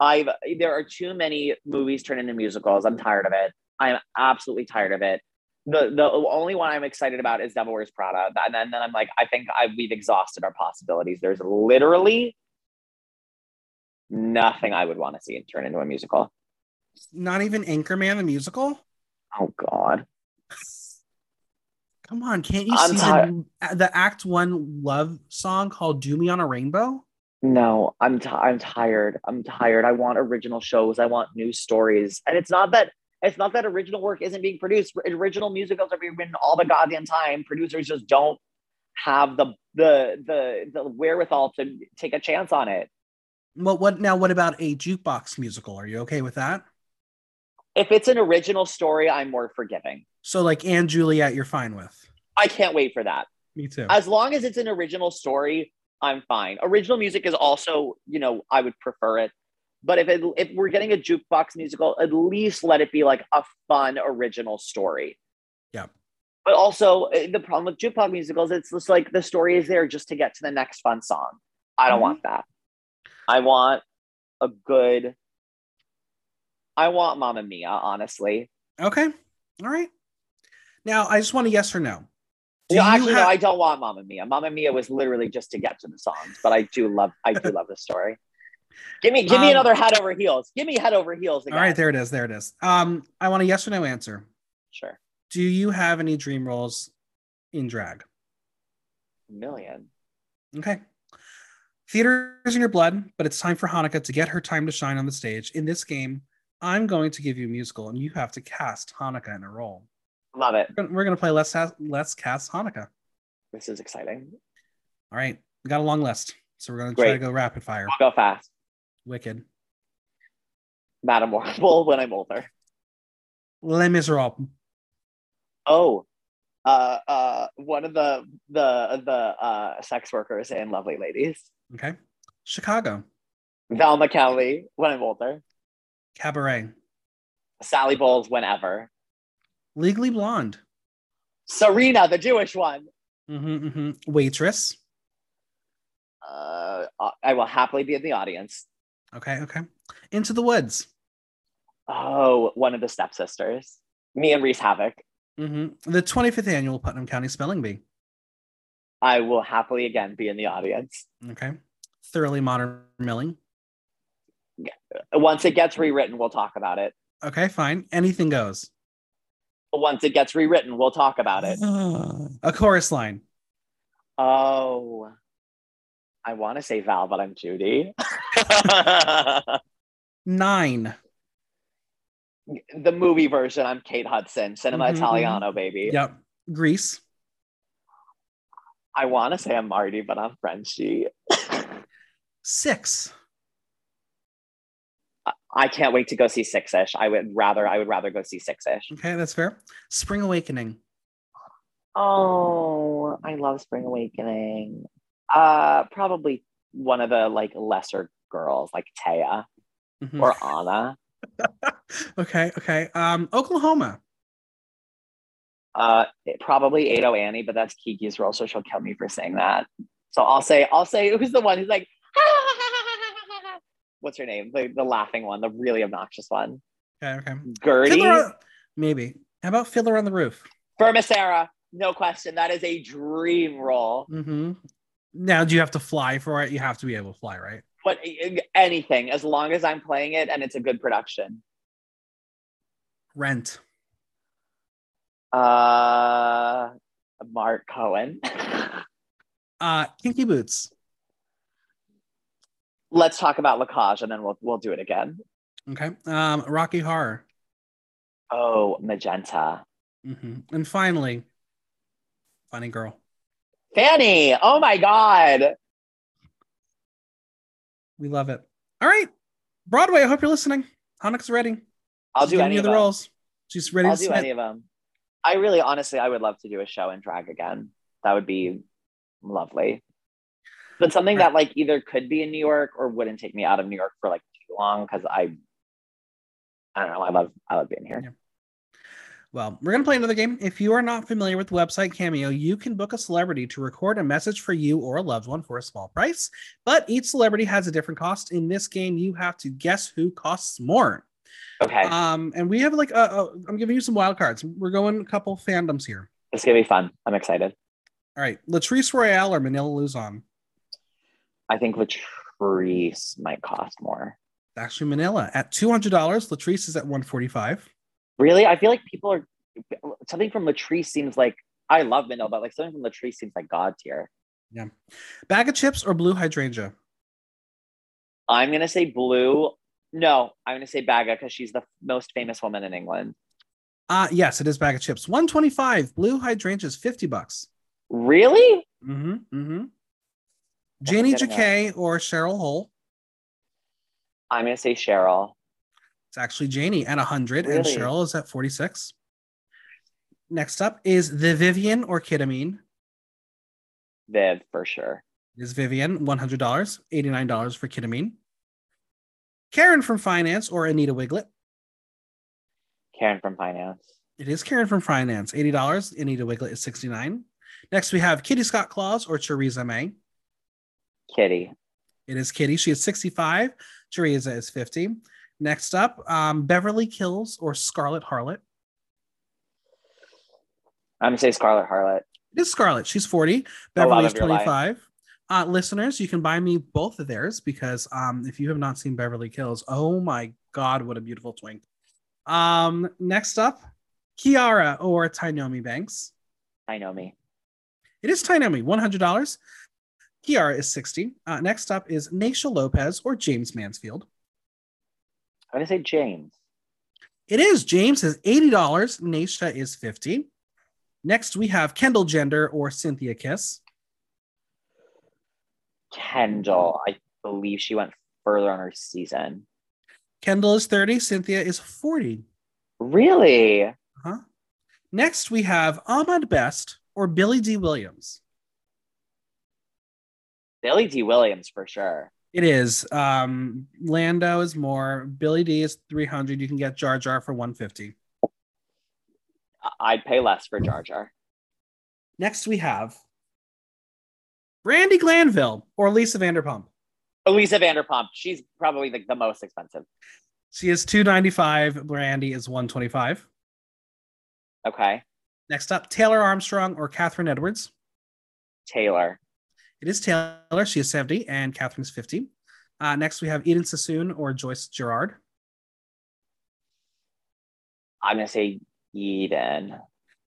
Speaker 2: I've there are too many movies turned into musicals. I'm tired of it. I'm absolutely tired of it. The the only one I'm excited about is Devil Wears Prada, and then, then I'm like, I think I, we've exhausted our possibilities. There's literally nothing I would want to see it turn into a musical.
Speaker 1: Not even Anchorman the musical.
Speaker 2: Oh God.
Speaker 1: Come on, can't you
Speaker 2: I'm
Speaker 1: see the, the Act One love song called "Do Me on a Rainbow"?
Speaker 2: No, I'm ti I'm tired. I'm tired. I want original shows. I want new stories. And it's not that it's not that original work isn't being produced. Original musicals are being written all the goddamn time. Producers just don't have the the the the wherewithal to take a chance on it.
Speaker 1: What what now? What about a jukebox musical? Are you okay with that?
Speaker 2: If it's an original story, I'm more forgiving.
Speaker 1: So like Anne Juliet, you're fine with.
Speaker 2: I can't wait for that.
Speaker 1: Me too.
Speaker 2: As long as it's an original story, I'm fine. Original music is also, you know, I would prefer it. But if it, if we're getting a jukebox musical, at least let it be like a fun original story.
Speaker 1: Yeah.
Speaker 2: But also uh, the problem with jukebox musicals, it's just like the story is there just to get to the next fun song. I don't
Speaker 1: Mhm.
Speaker 2: want that. I want a good. I want Mamma Mia, honestly.
Speaker 1: okay. All right. Now I just want a yes or no. Do
Speaker 2: actually, no, I don't want Mamma Mia. Mamma Mia was literally just to get to the songs, but I do love, I do love the story. Give me, give me
Speaker 1: Um,
Speaker 2: another head over heels. Give me head over heels again.
Speaker 1: All right, there it is. There it is. Um, I want a yes or no answer.
Speaker 2: Sure,
Speaker 1: Do you have any dream roles in drag?
Speaker 2: A million.
Speaker 1: Okay. Theater is in your blood, but it's time for Hanukkah to get her time to shine on the stage. In this game, I'm going to give you a musical, and you have to cast Hanukkah in a role.
Speaker 2: Love it.
Speaker 1: We're going to play Let's, Ha- Let's Cast Hanukkah.
Speaker 2: This is exciting.
Speaker 1: All right. We got a long list, so we're going to try to go rapid fire.
Speaker 2: I'll go fast.
Speaker 1: Wicked.
Speaker 2: Madame Morrible when I'm older.
Speaker 1: Les Miserables.
Speaker 2: Oh, uh, uh, one of the the the uh, sex workers and Lovely Ladies.
Speaker 1: Okay. Chicago.
Speaker 2: Val Kelly when I'm older.
Speaker 1: Cabaret.
Speaker 2: Sally Bowles whenever.
Speaker 1: Legally Blonde.
Speaker 2: Serena, the Jewish one.
Speaker 1: hmm hmm Waitress.
Speaker 2: Uh, I will happily be in the audience.
Speaker 1: Okay. Okay. Into the Woods.
Speaker 2: Oh, one of the stepsisters. Me and Reese Havoc.
Speaker 1: hmm The 25th annual Putnam County Spelling Bee.
Speaker 2: I will happily again be in the audience.
Speaker 1: Okay. Thoroughly Modern Millie.
Speaker 2: Once it gets rewritten, we'll talk about it.
Speaker 1: Okay, fine. Anything goes.
Speaker 2: Once it gets rewritten, we'll talk about it.
Speaker 1: a chorus line.
Speaker 2: Oh, I want to say Val, but I'm Judy.
Speaker 1: Nine.
Speaker 2: the movie version, I'm Kate Hudson, Cinema
Speaker 1: Mhm,
Speaker 2: Italiano, baby.
Speaker 1: Yep. Grease.
Speaker 2: I want to say I'm Marty, but I'm Frenchie.
Speaker 1: Six.
Speaker 2: I can't wait to go see Six Ish. I would rather, I would rather go see Six Ish.
Speaker 1: Okay, that's fair. Spring Awakening.
Speaker 2: Oh, I love Spring Awakening. Uh, probably one of the like lesser girls, like Thea
Speaker 1: Mhm.
Speaker 2: or Anna.
Speaker 1: okay, okay. Um, Oklahoma.
Speaker 2: Uh, probably Ado Annie, but that's Kiki's role, so she'll kill me for saying that. So I'll say, I'll say, who's the one who's like, what's her name? The, the laughing one, the really obnoxious one.
Speaker 1: Okay, okay.
Speaker 2: Gertie
Speaker 1: on- maybe. How about Fiddler on the Roof?
Speaker 2: Fruma Sarah. No question. That is a dream role.
Speaker 1: Mm-hmm. Now, do you have to fly for it? You have to be able to fly, right?
Speaker 2: But anything, as long as I'm playing it and it's a good production.
Speaker 1: Rent.
Speaker 2: Uh, Mark Cohen.
Speaker 1: Uh, Kinky Boots.
Speaker 2: Let's talk about La Cage and then we'll we'll do it again.
Speaker 1: Okay. Um, Rocky Horror.
Speaker 2: Oh, Magenta.
Speaker 1: hmm And finally, Funny Girl.
Speaker 2: Fanny. Oh my God.
Speaker 1: We love it. All right, Broadway. I hope you're listening. Hanukkah's ready.
Speaker 2: I'll
Speaker 1: She's
Speaker 2: do any of
Speaker 1: the
Speaker 2: them.
Speaker 1: roles. She's ready
Speaker 2: I'll
Speaker 1: to
Speaker 2: do
Speaker 1: submit.
Speaker 2: any of them. I really, honestly, I would love to do a show in drag again. That would be lovely. But something that like either could be in New York or wouldn't take me out of New York for like too long because I, I don't know. I love, I love being here.
Speaker 1: Yeah. Well, we're going to play another game. If you are not familiar with the website Cameo, you can book a celebrity to record a message for you or a loved one for a small price. But each celebrity has a different cost. In this game, you have to guess who costs more.
Speaker 2: Okay,
Speaker 1: Um, and we have like, uh, uh, I'm giving you some wild cards. We're going a couple fandoms here.
Speaker 2: it's gonna be fun. I'm excited.
Speaker 1: All right, Latrice Royale or Manila Luzon?
Speaker 2: I think Latrice might cost more.
Speaker 1: Actually, Manila at two hundred dollars. Latrice is at one forty-five.
Speaker 2: Really, I feel like people are something from Latrice seems like I love Manila, but like something from Latrice seems like god tier.
Speaker 1: Yeah, Baga Chipz or Blu Hydrangea?
Speaker 2: I'm gonna say blue. No, I'm gonna say Baga because she's the most famous woman in England.
Speaker 1: Uh yes, it is Baga Chipz. 125. Blu Hydrangea is 50 bucks.
Speaker 2: Really?
Speaker 1: Mm-hmm. Mm-hmm.
Speaker 2: Janey
Speaker 1: Jacké or Cheryl Hole.
Speaker 2: I'm gonna say Cheryl.
Speaker 1: It's actually Janey at 100 and Cheryl is at 46. Next up is the Vivienne or Kita Mean.
Speaker 2: Viv for sure.
Speaker 1: Is Vivienne, $100, $89 for Kita Mean. Karen from Finance or Anita Wigl'it.
Speaker 2: Karen from finance.
Speaker 1: It is Karen from Finance, $80. Anita Wigl'it is 69 Next, we have Kitty Scott Claus or Choriza May.
Speaker 2: Kitty.
Speaker 1: It is Kitty. She is 65. Choriza is 50. Next up, um, Beverly Kills or Scarlett Harlett.
Speaker 2: I'm gonna say Scarlett Harlett.
Speaker 1: It is Scarlett. She's 40.
Speaker 2: A
Speaker 1: Beverly is
Speaker 2: of your life.
Speaker 1: 25. Uh, listeners, you can buy me both of theirs because um, if you have not seen Beverly Kills, oh my God, what a beautiful twink. Um, next up, Kiara or Tynomi Banks.
Speaker 2: I know me.
Speaker 1: It is Tynomi, $100. Kiara is 60. Uh, next up is Naysha Lopez or Jaymes Mansfield.
Speaker 2: I'm gonna say Jaymes.
Speaker 1: It is. Jaymes is $80. Naysha is 50. Next, we have Kendall Gender or Synthia Kiss.
Speaker 2: Kendall. I believe she went further on her season.
Speaker 1: Kendall is 30. Synthia is 40.
Speaker 2: Really?
Speaker 1: Huh? Next, we have Ahmed Best or Billy Dee Williams.
Speaker 2: Billy Dee Williams for sure.
Speaker 1: It is. Um, Lando is more. Billy Dee is 300. You can get Jar Jar for 150.
Speaker 2: I- I'd pay less for Jar Jar.
Speaker 1: Next, we have Brandi Glanville or Lisa Vanderpump.
Speaker 2: Elisa Vanderpump. She's probably like the most expensive.
Speaker 1: She is 295. Brandi is 125.
Speaker 2: Okay.
Speaker 1: Next up, Taylor Armstrong or Kathryn Edwards.
Speaker 2: Taylor.
Speaker 1: It is Taylor. She is 70 and Kathryn is 50. Uh, next, we have Eden Sassoon or Joyce Giraud.
Speaker 2: I'm gonna say Eden.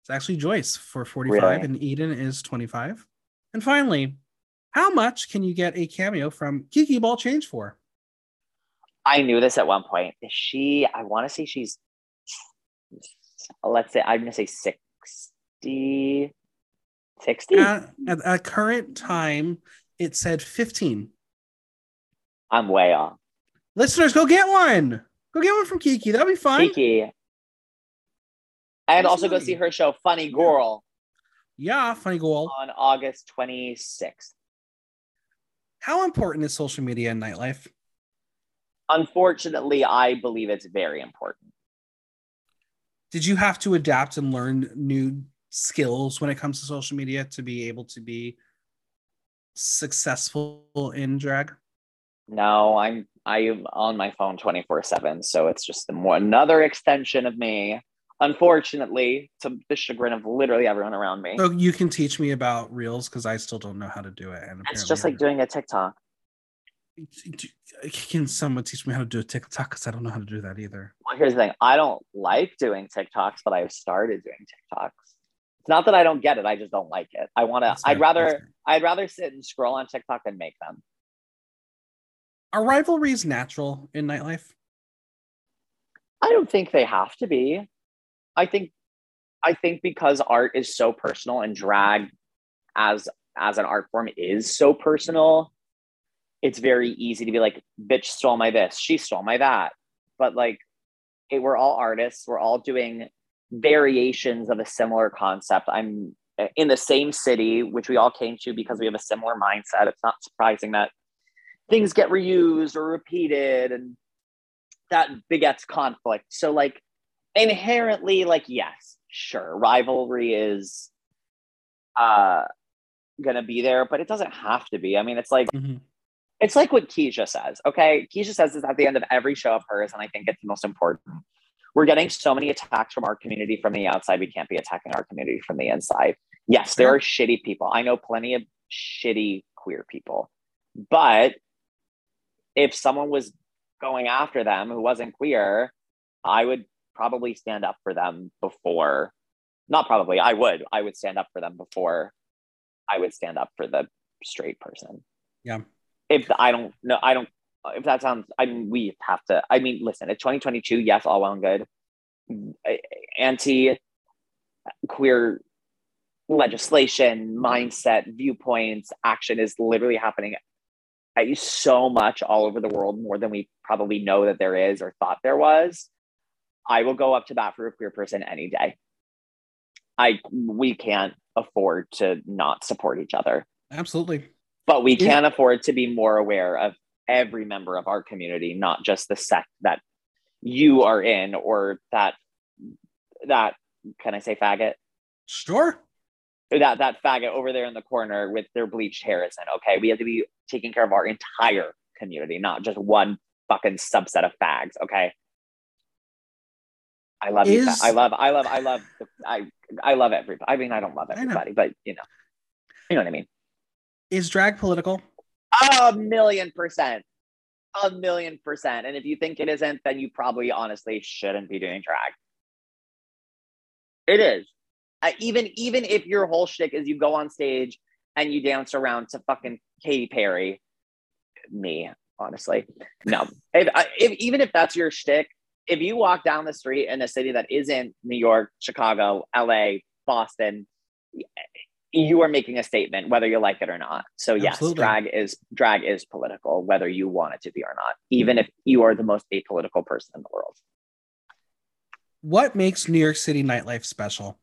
Speaker 1: It's actually Joyce for 45
Speaker 2: Really?
Speaker 1: and Eden is 25. And finally, how much can you get a cameo from Kiki Ball Change for?
Speaker 2: I knew this at one point. Is she? I want to say she's. Let's say I'm gonna say 60. 60?
Speaker 1: At, at, at current time, it said 15.
Speaker 2: I'm way off.
Speaker 1: Listeners, go get one. Go get one from Kiki. That'll be fun.
Speaker 2: Kiki. And
Speaker 1: That's
Speaker 2: also go see her show Funny Girl
Speaker 1: Yeah, funny goal.
Speaker 2: on August 26th.
Speaker 1: How important is social media in nightlife?
Speaker 2: Unfortunately, I believe it's very important.
Speaker 1: Did you have to adapt and learn new skills when it comes to social media to be able to be successful in drag?
Speaker 2: No, I'm I'm on my phone 24/7, so it's just the more another extension of me. Unfortunately, to the chagrin of literally everyone around me.
Speaker 1: So you can teach me about reels because I still don't know how to do it. And
Speaker 2: It's just like doing a TikTok.
Speaker 1: Can someone teach me how to do a TikTok? Because I don't know how to do that either.
Speaker 2: Well, here's the thing. I don't like doing TikToks, but I've started doing TikToks. It's not that I don't get it. I just don't like it. I want to. I'd rather. I'd rather sit and scroll on TikTok than make them.
Speaker 1: Are rivalries natural in nightlife?
Speaker 2: I don't think they have to be. I think. I think because art is so personal and drag, as as an art form, is so personal. It's very easy to be like, "Bitch stole my this. She stole my that." But like, it, we're all artists. We're all doing variations of a similar concept. I'm eh, in the same city, which we all came to because we have a similar mindset. It's not surprising that things get reused or repeated, and that begets conflict. So, like, inherently, like, yes, sure, rivalry is uh gonna be there, but it doesn't have to be. I mean, it's like
Speaker 1: mm-hmm.
Speaker 2: it's like what Keisha says. Okay. Keisha says this at the end of every show of hers, and I think it's the most important. We're getting so many attacks from our community from the outside. We can't be attacking our community from the inside. Yes, there are shitty people. I know plenty of shitty queer people. But if someone was going after them who wasn't queer, I would probably stand up for them before not probably i would i would stand up for them before i would stand up for the straight person.
Speaker 1: Yeah.
Speaker 2: if i don't know i don't if that sounds i mean we have to i mean listen it's 2022 yes all well and good. Anti queer legislation mindset viewpoints action is literally happening at so much all over the world more than we probably know that there is or thought there was i will go up to bat for a queer person any day i we can't afford to not support each other
Speaker 1: Absolutely.
Speaker 2: but we
Speaker 1: Yeah.
Speaker 2: can afford to be more aware of every member of our community not just the sect that you are in or that that can i say faggot
Speaker 1: Sure.
Speaker 2: that that faggot over there in the corner with their bleached hair isn't okay we have to be taking care of our entire community not just one fucking subset of fags okay i love you
Speaker 1: Is-
Speaker 2: fa- i love i love i love i i love everybody i mean i don't love everybody but you know you know what i mean
Speaker 1: Is drag political?
Speaker 2: A million percent. A million percent. And if you think it isn't, then you probably honestly shouldn't be doing drag. It is. Uh, even even if your whole shtick is you go on stage and you dance around to fucking Katy Perry, me honestly, no. If, uh, if even if that's your shtick, if you walk down the street in a city that isn't New York, Chicago, L.A., Boston, you are making a statement whether you like it or not so yes
Speaker 1: Absolutely.
Speaker 2: drag is drag is political whether you want it to be or not even mm-hmm. if you are the most apolitical person in the world
Speaker 1: What makes New York City nightlife special?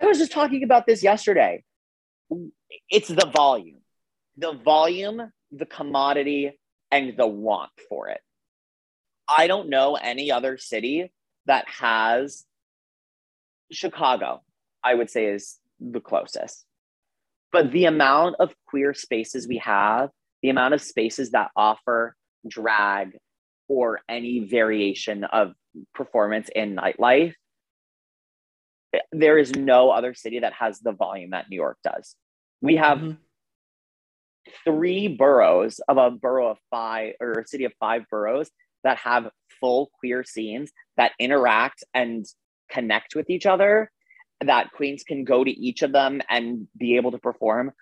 Speaker 2: i was just talking about this yesterday it's the volume the volume the commodity and the want for it i don't know any other city that has chicago i would say is the closest but the amount of queer spaces we have the amount of spaces that offer drag or any variation of performance in nightlife there is no other city that has the volume that new york does we have
Speaker 1: Mhm.
Speaker 2: three boroughs of a borough of five or a city of five boroughs that have full queer scenes that interact and connect with each other that queens can go to each of them and be able to perform.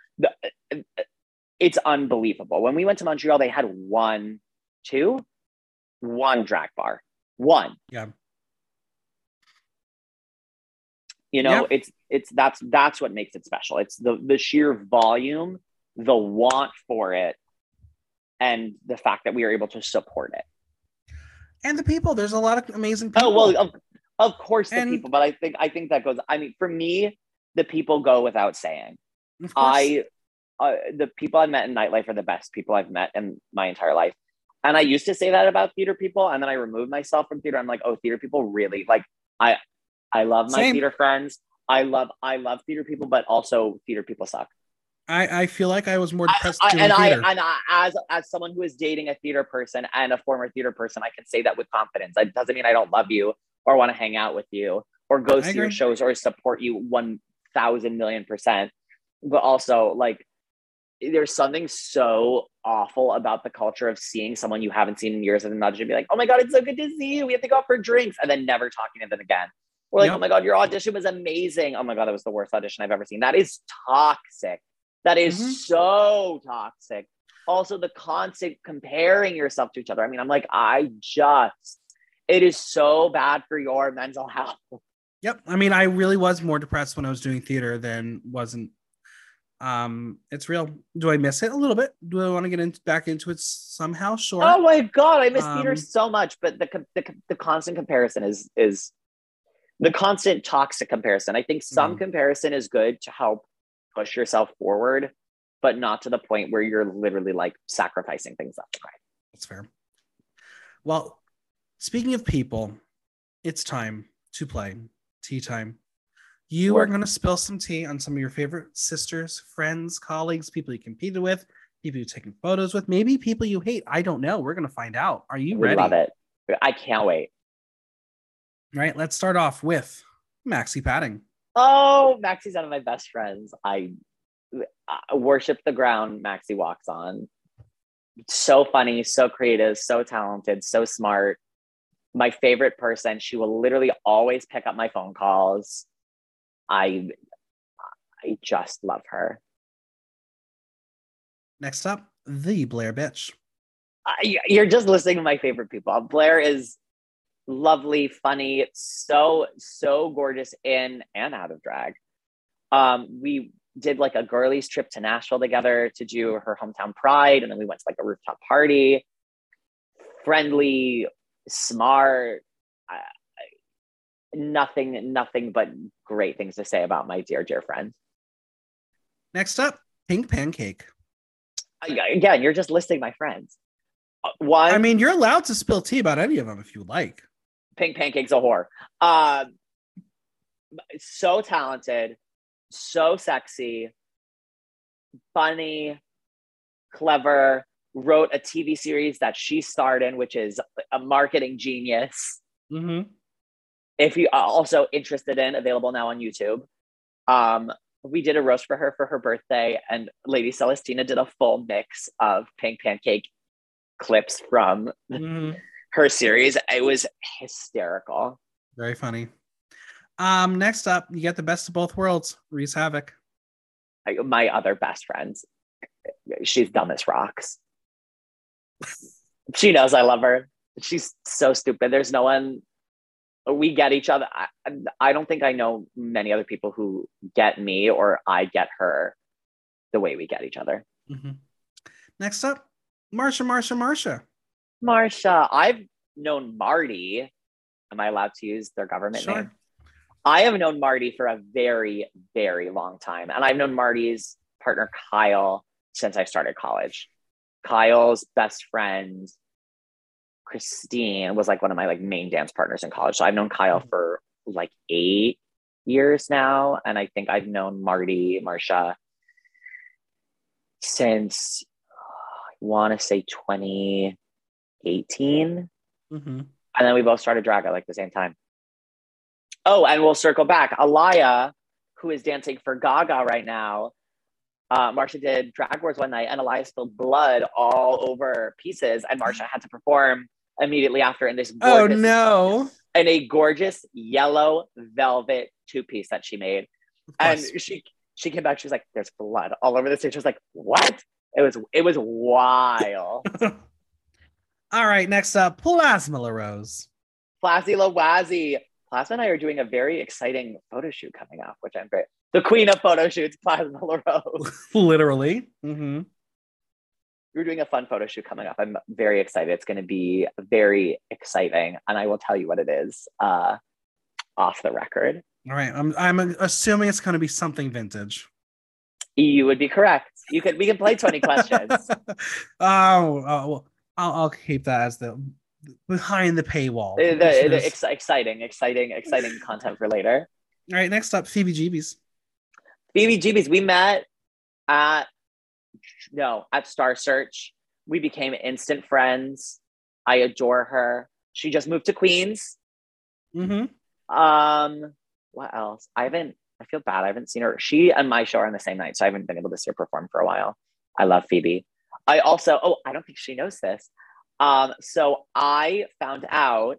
Speaker 2: It's unbelievable. When we went to montreal they had one two one drag bar. One.
Speaker 1: Yeah.
Speaker 2: you know
Speaker 1: Yeah.
Speaker 2: it's it's that's that's what makes it special. It's the the sheer volume the want for it and the fact that we are able to support it
Speaker 1: And the people. There's a lot of amazing
Speaker 2: oh well of, of course the
Speaker 1: And-
Speaker 2: people but i think i think that goes i mean for me the people go without saying. I uh, the people i've met in nightlife are the best people i've met in my entire life. And i used to say that about theater people and then i removed myself from theater. I'm like oh theater people really like i i love my
Speaker 1: Same.
Speaker 2: theater friends. I love i love theater people but also theater people suck
Speaker 1: I, I feel like I was more depressed
Speaker 2: I- and I and I, as as someone who is dating a theater person and a former theater person, I can say that with confidence. It doesn't mean I don't love you or want to hang out with you or go
Speaker 1: I
Speaker 2: see your shows or support you one thousand million percent. But also, like, there's something so awful about the culture of seeing someone you haven't seen in years and not just be like, "Oh my god, it's so good to see you. We have to go out for drinks," and then never talking to them again. Or like,
Speaker 1: Yep.
Speaker 2: "Oh my god, your audition was amazing. Oh my god, that was the worst audition I've ever seen." That is toxic. That is
Speaker 1: Mhm.
Speaker 2: so toxic. Also, the constant comparing yourself to each other. I mean, I'm like, I just, it is so bad for your mental health.
Speaker 1: Yep. I mean, I really was more depressed when I was doing theater than wasn't. Um, it's real. Do I miss it a little bit? Do I want to get into back into it somehow? Sure.
Speaker 2: Oh my god, I miss theater
Speaker 1: Um,
Speaker 2: so much. But the, the the constant comparison is is the constant toxic comparison. I think some
Speaker 1: Mhm.
Speaker 2: comparison is good to help push yourself forward, but not to the point where you're literally like sacrificing things up. Right?
Speaker 1: That's fair. Well, speaking of people, it's time to play tea time. You are going to spill some tea on some of your favorite sisters, friends, colleagues, people you competed with, people you've taken photos with, maybe people you hate. I don't know. We're going to find out. Are you
Speaker 2: We
Speaker 1: ready?
Speaker 2: love it. I can't wait.
Speaker 1: All right, let's start off with Maxi Padding.
Speaker 2: Oh, Maxie's one of my best friends. I, I worship the ground Maxie walks on. So funny, so creative, so talented, so smart. my favorite person. She will literally always pick up my phone calls. I I just love her.
Speaker 1: Next up, the Blair bitch.
Speaker 2: I, you're just listening to my favorite people. Blair is lovely, funny, so so gorgeous in and out of drag. Um, we did like a girlies trip to Nashville together to do her hometown pride, and then we went to like a rooftop party. Friendly, smart, uh, nothing, nothing but great things to say about my dear, dear friend.
Speaker 1: Next up, Pink Pancake.
Speaker 2: Again, you're just listing my friends. Uh, One,
Speaker 1: I mean, you're allowed to spill tea about any of them if you like.
Speaker 2: Pink Pancake's a whore. Um, so talented, so sexy, funny, clever. Wrote a TV series that she starred in, which is a marketing genius.
Speaker 1: Mm-hmm.
Speaker 2: If you are also interested in, available now on YouTube. Um, we did a roast for her for her birthday, and Lady Celestina did a full mix of Pink Pancake clips from
Speaker 1: Mm-hmm.
Speaker 2: Her series. It was hysterical.
Speaker 1: Very funny. Um, next up, you get the best of both worlds, Reese Havoc.
Speaker 2: Like, my other best friend. She's dumb as rocks. she knows I love her. She's so stupid. There's no one. We get each other. I, I don't think I know many other people who get me or I get her the way we get each other.
Speaker 1: Mm-hmm. Next up, Marsha, Marsha, Marsha.
Speaker 2: Marsha, I've known Marty. Am I allowed to use their government
Speaker 1: Sure.
Speaker 2: name? I have known Marty for a very, very long time. And I've known Marty's partner, Kyle, since I started college. Kyle's best friend, Christine, was like one of my like main dance partners in college. So I've known Kyle for like eight years now. And I think I've known Marty, Marsha since oh, I want to say 2018
Speaker 1: Mm-hmm.
Speaker 2: and then we both started drag at like the same time. Oh, and we'll circle back. Alaya, who is dancing for Gaga right now, uh, Marsha did drag wars one night, and Alaya spilled blood all over pieces, and Marsha had to perform immediately after in this
Speaker 1: Oh no!
Speaker 2: in a gorgeous yellow velvet two piece that she made, and she she came back. She was like, "There's blood all over the stage." I was like, "What?" It was it was wild.
Speaker 1: All right, next up, Plasma La LaRose.
Speaker 2: Plasty Lawazzi. Plasma and I are doing a very exciting photo shoot coming up, which I'm very the queen of photo shoots, Plasma LaRose.
Speaker 1: Literally. Mm-hmm.
Speaker 2: We're doing a fun photo shoot coming up. I'm very excited. It's going to be very exciting, and I will tell you what it is uh, off the record.
Speaker 1: All right, I'm I'm assuming it's going to be something vintage.
Speaker 2: You would be correct. You could we can play 20 questions.
Speaker 1: oh, oh, well, I'll, I'll keep that as the behind the paywall.
Speaker 2: The- the- the ex- exciting, exciting, exciting content for later.
Speaker 1: All right, next up, Phoebe Jeebies.
Speaker 2: Phoebe Jeebies, we met at no at Star Search. We became instant friends. I adore her. She just moved to Queens.
Speaker 1: Mm-hmm.
Speaker 2: Um, what else? I haven't. I feel bad. I haven't seen her. She and my show are on the same night, so I haven't been able to see her perform for a while. I love Phoebe. I also. Oh, I don't think she knows this. Um, so I found out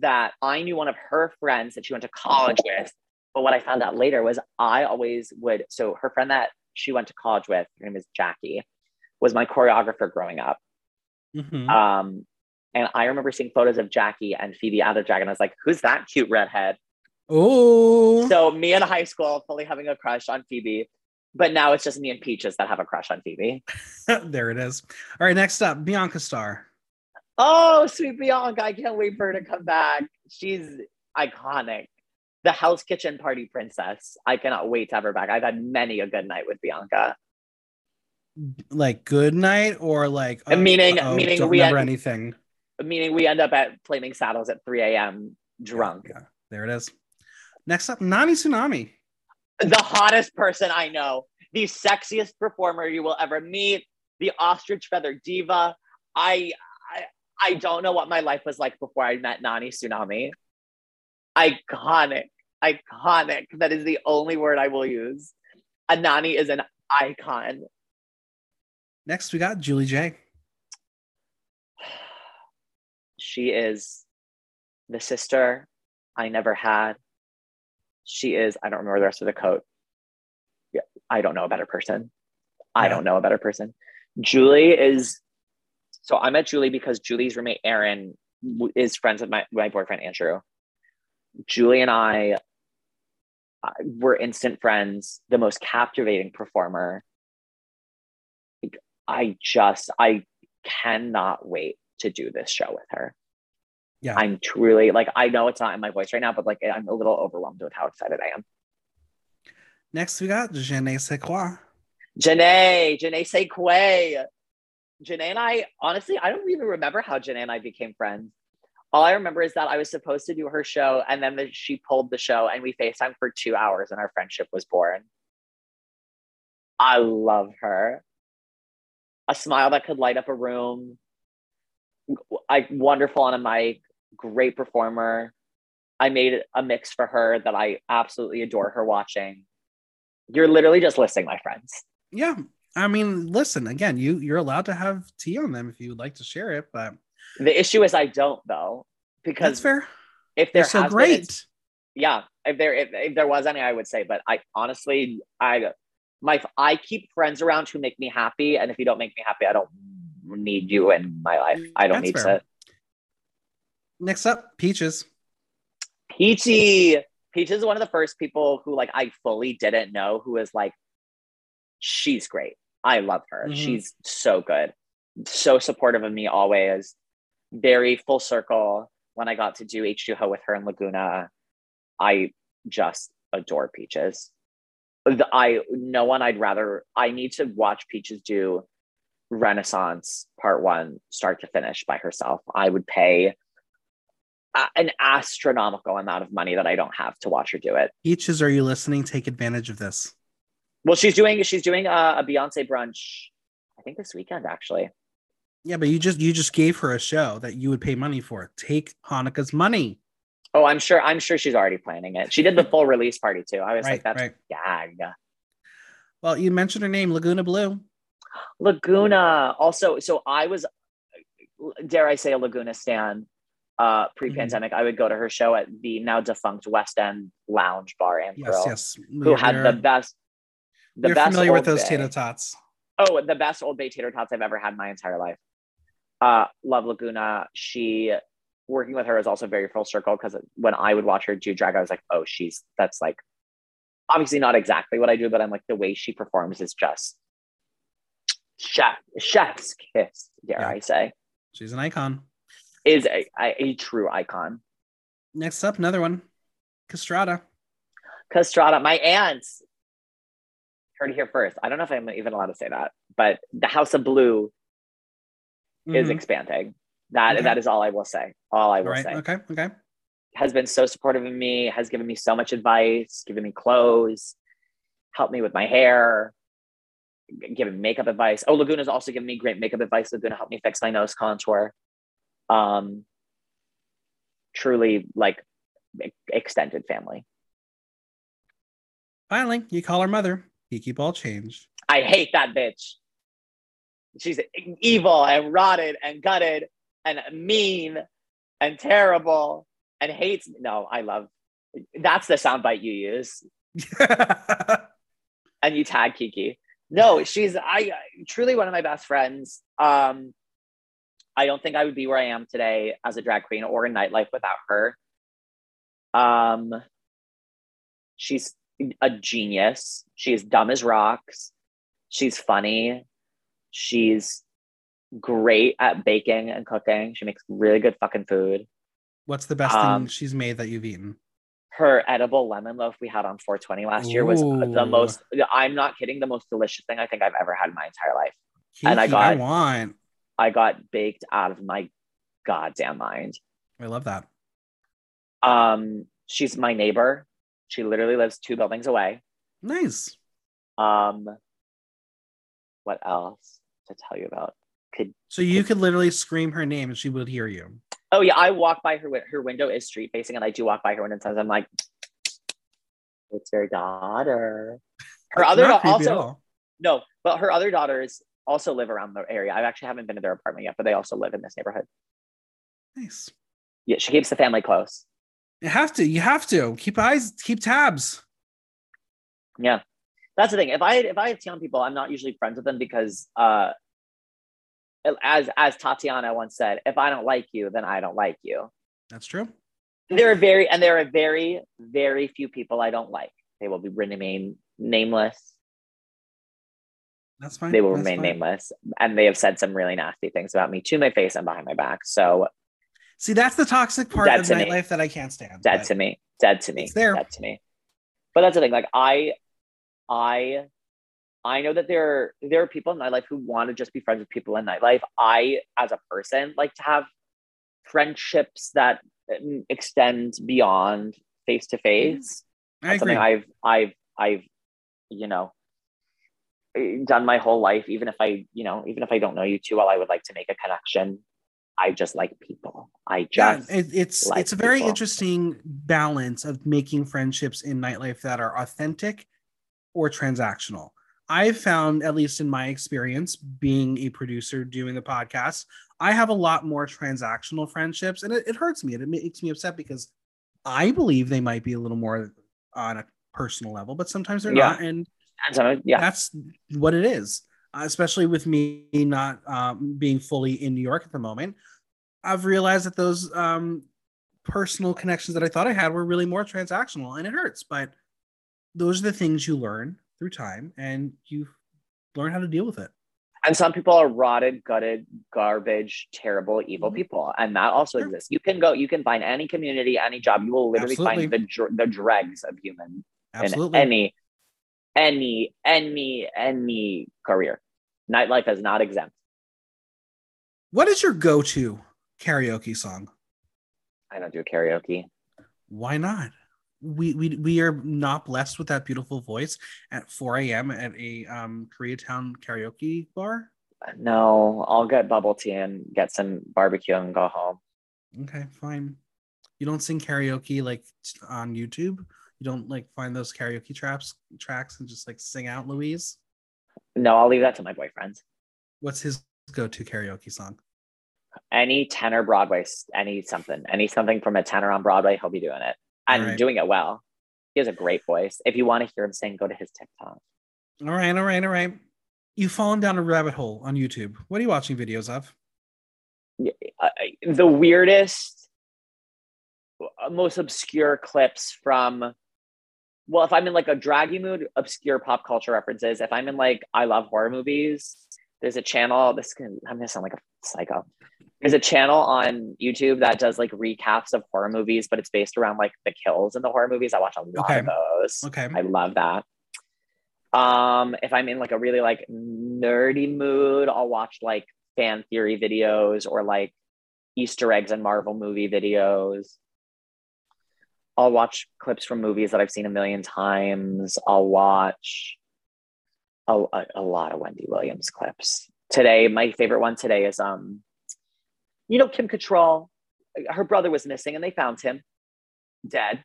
Speaker 2: that I knew one of her friends that she went to college with. But what I found out later was I always would. So her friend that she went to college with, her name is Jackie, was my choreographer growing up.
Speaker 1: Mm-hmm.
Speaker 2: Um, and I remember seeing photos of Jackie and Phoebe out of drag, and I was like, "Who's that cute redhead?"
Speaker 1: oh,
Speaker 2: So me in high school, fully having a crush on Phoebe, but now it's just me and Peaches that have a crush on Phoebe.
Speaker 1: there it is. All right, next up, Bianca Star.
Speaker 2: Oh, sweet Bianca! I can't wait for her to come back. She's iconic. The house Kitchen party princess. I cannot wait to have her back. I've had many a good night with Bianca.
Speaker 1: Like good night or like
Speaker 2: Uh, meaning-
Speaker 1: uh-oh,
Speaker 2: meaning
Speaker 1: don't
Speaker 2: we
Speaker 1: remember
Speaker 2: had-
Speaker 1: anything.
Speaker 2: Meaning we end up at Flaming Saddles at 3 a.m. drunk.
Speaker 1: Yeah, there it is. Next up, Nani Tsunami.
Speaker 2: The hottest person I know, the sexiest performer you will ever meet, the ostrich feather diva. I, I I don't know what my life was like before I met Nani Tsunami. Iconic, iconic. That is the only word I will use. Nani is an icon.
Speaker 1: Next, we got Julie J.
Speaker 2: She is the sister I never had. She is, I don't remember the rest of the coat. Yeah, I don't know a better person. I don't know a better person. Julie is, so I met Julie because Julie's roommate Aaron is friends with my, my boyfriend Andrew. Julie and I uh, were instant friends, the most captivating performer. I just, I cannot wait to do this show with her.
Speaker 1: Yeah.
Speaker 2: I'm truly like, I know it's not in my voice right now, but like, I'm a little overwhelmed with how excited I am.
Speaker 1: Next, we got Je ne sais quoi.
Speaker 2: Janae, Janae Sequay. Janae and I, honestly, I don't even remember how Janae and I became friends. All I remember is that I was supposed to do her show, and then the, she pulled the show, and we FaceTimed for two hours, and our friendship was born. I love her. A smile that could light up a room. I wonderful on a mic, great performer. I made a mix for her that I absolutely adore her watching. You're literally just listing my friends.
Speaker 1: Yeah. I mean, listen, again, you you're allowed to have tea on them if you would like to share it, but
Speaker 2: The issue is I don't though,
Speaker 1: that's
Speaker 2: because
Speaker 1: fair.
Speaker 2: if there
Speaker 1: They're so
Speaker 2: has been,
Speaker 1: great.
Speaker 2: yeah, if there if, if there was any, I would say. But I honestly, I my I keep friends around who make me happy, and if you don't make me happy, I don't need you in my life. I don't
Speaker 1: That's
Speaker 2: need
Speaker 1: fair.
Speaker 2: to.
Speaker 1: Next up, Peaches.
Speaker 2: Peachy, Peaches is one of the first people who like I fully didn't know who was like, she's great. I love her.
Speaker 1: Mhm.
Speaker 2: She's so good, so supportive of me always. Very full circle. When I got to do H2Ho with her in Laguna, I just adore Peaches. The- I no one I'd rather. I need to watch Peaches do Renaissance Part One, start to finish by herself. I would pay an astronomical amount of money that I don't have to watch her do it.
Speaker 1: Peaches, are you listening? Take advantage of this.
Speaker 2: Well, she's doing she's doing a, a Beyonce brunch. I think this weekend actually.
Speaker 1: Yeah, but you just you just gave her a show that you would pay money for. Take Hanukkah's money.
Speaker 2: Oh, I'm sure. I'm sure she's already planning it. She did the full release party too. I was
Speaker 1: Right,
Speaker 2: like, that's
Speaker 1: right.
Speaker 2: gag.
Speaker 1: Well, you mentioned her name, Laguna Blue.
Speaker 2: Laguna. Also, so I was, dare I say, a Laguna stan. Uh, pre-pandemic, I would go to her show at the now defunct West End Lounge Bar and
Speaker 1: Yes,
Speaker 2: Grill,
Speaker 1: yes.
Speaker 2: who
Speaker 1: We're-
Speaker 2: had the best. The
Speaker 1: You're
Speaker 2: best
Speaker 1: familiar with those tater tots.
Speaker 2: Oh, the best Old Bay tater tots I've ever had in my entire life. Uh, love Laguna. She working with her is also very full circle because when I would watch her do drag, I was like, oh, she's that's like obviously not exactly what I do, but I'm like the way she performs is just chef chef's kiss, dare
Speaker 1: Yeah.
Speaker 2: I say,
Speaker 1: She's an icon.
Speaker 2: Is a, a, true icon.
Speaker 1: Next up, another one, Castrata.
Speaker 2: Castrata, my aunt. Heard it here first. I don't know if I'm even allowed to say that, but the House of Blue is
Speaker 1: Mhm.
Speaker 2: expanding. That
Speaker 1: Okay.
Speaker 2: that is all I will say. All I will
Speaker 1: right.
Speaker 2: say.
Speaker 1: Okay. Okay.
Speaker 2: Has been so supportive of me, has given me so much advice, given me clothes, helped me with my hair, given makeup advice. Oh, Laguna's also given me great makeup advice. Laguna helped me fix my nose contour. Um truly like extended family.
Speaker 1: Finally, you call her mother. Kiki Ball Change.
Speaker 2: I hate that bitch. She's evil and rotted and gutted and mean and terrible and hates. No, I love. That's the soundbite you use, and you tag Kiki. No, she's I truly one of my best friends. Um, I don't think I would be where I am today as a drag queen or in nightlife without her. Um, she's a genius. She's dumb as rocks. She's funny. She's great at baking and cooking. She makes really good fucking food.
Speaker 1: What's the best
Speaker 2: Um,
Speaker 1: thing she's made that you've eaten?
Speaker 2: Her edible lemon loaf we had on 420 last year was the most, I'm not kidding, the most delicious thing I think I've ever had in my entire life. And I got- I
Speaker 1: want.
Speaker 2: I got baked out of my goddamn mind.
Speaker 1: I love that.
Speaker 2: Um, she's my neighbor. She literally lives two buildings away.
Speaker 1: Nice.
Speaker 2: Um, what else to tell you about? Could
Speaker 1: So you could literally scream her name and she would hear you.
Speaker 2: oh yeah, I walk by her. Her window is street facing, and I do walk by her window. Sometimes I'm like, "It's your daughter." Her
Speaker 1: It's
Speaker 2: other
Speaker 1: not
Speaker 2: da- also no, but her other daughters also live around the area. I actually haven't been to their apartment yet, but they also live in this neighborhood.
Speaker 1: Nice.
Speaker 2: Yeah, she keeps the family close.
Speaker 1: You have to. You have to keep eyes, keep tabs.
Speaker 2: Yeah, that's the thing. If I if I have young people, I'm not usually friends with them because, uh, as as Tatiana once said, if I don't like you, then I don't like you.
Speaker 1: That's true.
Speaker 2: There are very and there are very very few people I don't like. They will be remain nameless.
Speaker 1: That's fine.
Speaker 2: They will
Speaker 1: That's
Speaker 2: remain
Speaker 1: fine.
Speaker 2: nameless, and they have said some really nasty things about me to my face and behind my back. So
Speaker 1: See, that's the toxic part
Speaker 2: Dead
Speaker 1: of
Speaker 2: to me.
Speaker 1: nightlife that I can't stand.
Speaker 2: dead to me, dead to me,
Speaker 1: It's there.
Speaker 2: dead to me. But that's the thing. Like I, I, I know that there are, there are people in nightlife who want to just be friends with people in nightlife. I, as a person, like to have friendships that um, extend beyond face to face.
Speaker 1: I
Speaker 2: That's
Speaker 1: agree.
Speaker 2: something I've I've I've you know done my whole life. Even if I you know even if I don't know you too well, I would like to make a connection. I just like people. I
Speaker 1: yeah,
Speaker 2: just
Speaker 1: it, it's
Speaker 2: like
Speaker 1: it's a very
Speaker 2: people.
Speaker 1: interesting balance of making friendships in nightlife that are authentic or transactional. I've found, at least in my experience, being a producer doing the podcast, I have a lot more transactional friendships, and it, it hurts me. and It makes me upset because I believe they might be a little more on a personal level, but sometimes they're
Speaker 2: Yeah.
Speaker 1: not, and
Speaker 2: and so, yeah
Speaker 1: that's what it is. Uh, especially with me not um, being fully in New York at the moment, I've realized that those um, personal connections that I thought I had were really more transactional, and it hurts. But those are the things you learn through time, and you learn how to deal with it.
Speaker 2: and some people are rotted, gutted, garbage, terrible, evil
Speaker 1: Mhm.
Speaker 2: people, and that also
Speaker 1: Sure.
Speaker 2: exists. You can go, you can find any community, any job. You will literally
Speaker 1: Absolutely.
Speaker 2: find the the dregs of human
Speaker 1: Absolutely.
Speaker 2: in any, any, any, any career. Nightlife is not exempt.
Speaker 1: what is your go-to karaoke song?
Speaker 2: I don't do karaoke.
Speaker 1: Why not? We, we we are not blessed with that beautiful voice at 4 a.m. at a um, Koreatown karaoke bar.
Speaker 2: No, I'll get bubble tea and get some barbecue and go home.
Speaker 1: Okay, fine. You don't sing karaoke like on YouTube. You don't like find those karaoke traps tracks and just like sing out Louise.
Speaker 2: No, I'll leave that to my boyfriend.
Speaker 1: What's his go-to karaoke song?
Speaker 2: Any tenor Broadway, any something, any something from a tenor on Broadway, he'll be doing it and
Speaker 1: Alright.
Speaker 2: doing it well. He has a great voice. If you want to hear him sing, go to his TikTok.
Speaker 1: All right, all right, all right. You've fallen down a rabbit hole on YouTube. What are you watching videos of?
Speaker 2: the weirdest, most obscure clips from. Well, if I'm in like a draggy mood, obscure pop culture references. If I'm in like I love horror movies, there's a channel. This can I'm gonna sound like a psycho. There's a channel on YouTube that does like recaps of horror movies, but it's based around like the kills in the horror movies. I watch a lot
Speaker 1: Okay.
Speaker 2: of those.
Speaker 1: Okay.
Speaker 2: I love that. Um, if I'm in like a really like nerdy mood, I'll watch like fan theory videos or like Easter eggs and Marvel movie videos. I'll watch clips from movies that I've seen a million times. I'll watch a, a, a lot of Wendy Williams clips. Today, my favorite one today is um, you know, Kim Cattrall. Her brother was missing and they found him dead.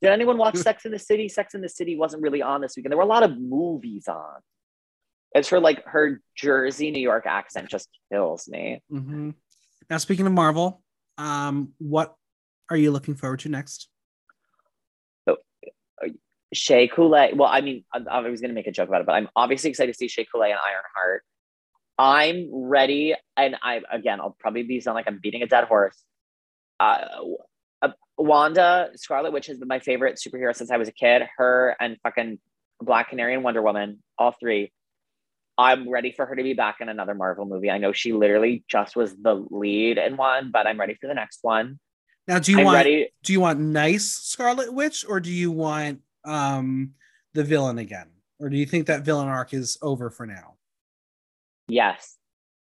Speaker 2: Did anyone watch Sex in the City? Sex in the City wasn't really on this weekend. There were a lot of movies on. It's her like her Jersey, New York accent just kills me.
Speaker 1: hmm Now, speaking of Marvel, um, what are you looking forward to next?
Speaker 2: Oh, Shea Coulee. Well, I mean, I, I was going to make a joke about it, but I'm obviously excited to see Shea Coulee and Ironheart. I'm ready, and I again, I'll probably be sound like I'm beating a dead horse. Uh, uh, Wanda Scarlet Witch has been my favorite superhero since I was a kid. Her and fucking Black Canary and Wonder Woman, all three. I'm ready for her to be back in another Marvel movie. I know she literally just was the lead in one, but I'm ready for the next one.
Speaker 1: Now, do you
Speaker 2: I'm
Speaker 1: want
Speaker 2: ready.
Speaker 1: do you want nice Scarlet Witch or do you want um the villain again, or do you think that villain arc is over for now?
Speaker 2: Yes,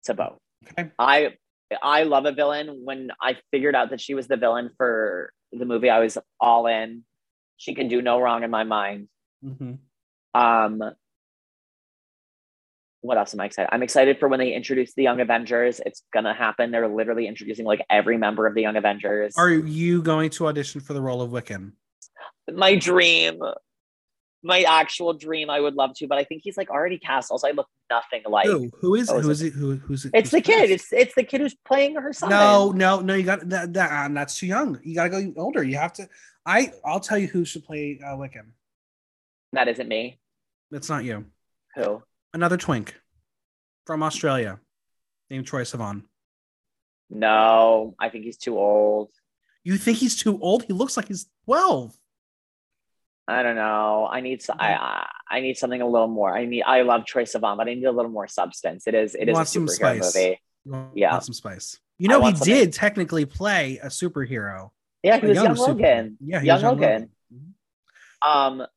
Speaker 2: to both.
Speaker 1: Okay.
Speaker 2: I I love a villain. When I figured out that she was the villain for the movie, I was all in. She can do no wrong in my mind.
Speaker 1: Mm-hmm.
Speaker 2: Um, what else am I excited? I'm excited for when they introduce the Young Avengers. It's gonna happen. They're literally introducing like every member of the Young Avengers.
Speaker 1: Are you going to audition for the role of Wiccan?
Speaker 2: my dream. my actual dream. I would love to, but I think he's like already cast. Also, I look nothing like.
Speaker 1: Who? Who is
Speaker 2: Oh,
Speaker 1: who
Speaker 2: is
Speaker 1: it? Who who's it?
Speaker 2: It's
Speaker 1: who's
Speaker 2: the kid. It's it's the kid who's playing her son.
Speaker 1: no, no, no. You got that. that uh, that's too young. You got to go older. You have to. I I'll tell you who should play uh, Wiccan.
Speaker 2: that isn't me.
Speaker 1: It's not you.
Speaker 2: Who?
Speaker 1: Another twink from Australia named Troye Sivan.
Speaker 2: No, I think he's too old.
Speaker 1: You think he's too old? He looks like he's twelve.
Speaker 2: I don't know. I need I I need something a little more. I need I love Troye Sivan, but I need a little more substance. It is it is a superhero
Speaker 1: spice.
Speaker 2: movie. Yeah.
Speaker 1: some spice. You know, he
Speaker 2: something-
Speaker 1: did technically play a superhero.
Speaker 2: Yeah, he was
Speaker 1: young
Speaker 2: young
Speaker 1: super-
Speaker 2: Logan.
Speaker 1: Yeah, he
Speaker 2: young
Speaker 1: was young
Speaker 2: Logan.
Speaker 1: Logan.
Speaker 2: Um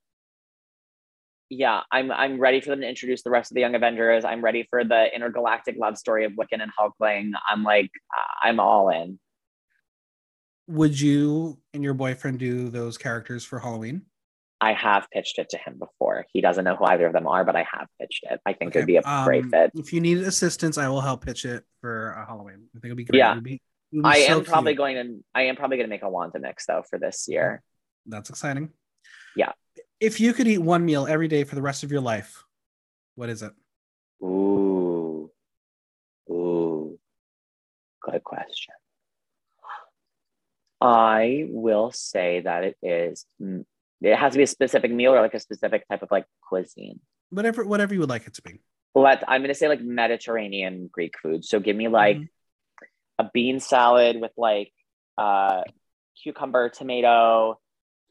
Speaker 2: yeah, I'm I'm ready for them to introduce the rest of the Young Avengers. I'm ready for the intergalactic love story of Wiccan and Hulkling. I'm like I'm all in.
Speaker 1: Would you and your boyfriend do those characters for Halloween?
Speaker 2: I have pitched it to him before. He doesn't know who either of them are, but I have pitched it. I think it would be a
Speaker 1: Okay,
Speaker 2: great
Speaker 1: um,
Speaker 2: fit.
Speaker 1: If you need assistance, I will help pitch it for uh, Halloween. I think it'll be great.
Speaker 2: Yeah.
Speaker 1: It'll be- it'll be
Speaker 2: I
Speaker 1: so
Speaker 2: am probably
Speaker 1: cute.
Speaker 2: going to I am probably going to make a Wanda mix though for this year.
Speaker 1: That's exciting.
Speaker 2: Yeah.
Speaker 1: If you could eat one meal every day for the rest of your life, what is it?
Speaker 2: Ooh. Ooh. Good question. I will say that it is it has to be a specific meal or like a specific type of like cuisine.
Speaker 1: Whatever, whatever you would like it to be.
Speaker 2: Let I'm gonna say like Mediterranean Greek food. So give me like
Speaker 1: Mhm.
Speaker 2: a bean salad with like uh cucumber, tomato,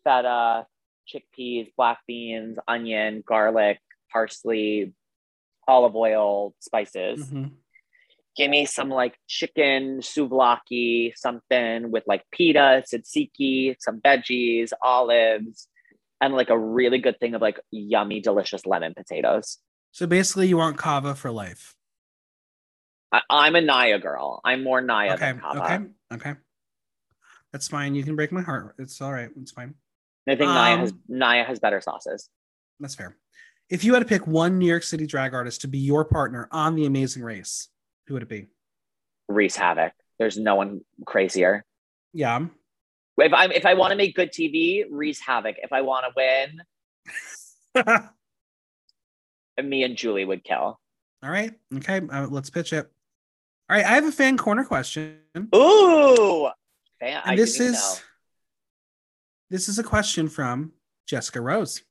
Speaker 2: feta, chickpeas, black beans, onion, garlic, parsley, olive oil, spices.
Speaker 1: Mhm.
Speaker 2: give me some like chicken souvlaki, something with like pita, tzatziki, some veggies, olives, and like a really good thing of like yummy, delicious lemon potatoes.
Speaker 1: So basically, you want Cava for life.
Speaker 2: I, I'm a Naya girl. I'm more Naya
Speaker 1: Okay.
Speaker 2: than Cava.
Speaker 1: Okay. Okay. That's fine. You can break my heart. It's all right. It's fine.
Speaker 2: I think Naya has
Speaker 1: Um,
Speaker 2: Naya has better sauces.
Speaker 1: That's fair. If you had to pick one New York City drag artist to be your partner on The Amazing Race, who would it be?
Speaker 2: Reese Havoc. There's no one crazier.
Speaker 1: Yeah.
Speaker 2: If I if I want to make good TV, Reese Havoc. If I want to win, me and Julie would kill.
Speaker 1: All right. Okay. Uh, let's pitch it. All right. I have a fan corner question.
Speaker 2: Ooh, fan, I
Speaker 1: this is
Speaker 2: know.
Speaker 1: This is a question from Jessica Rose.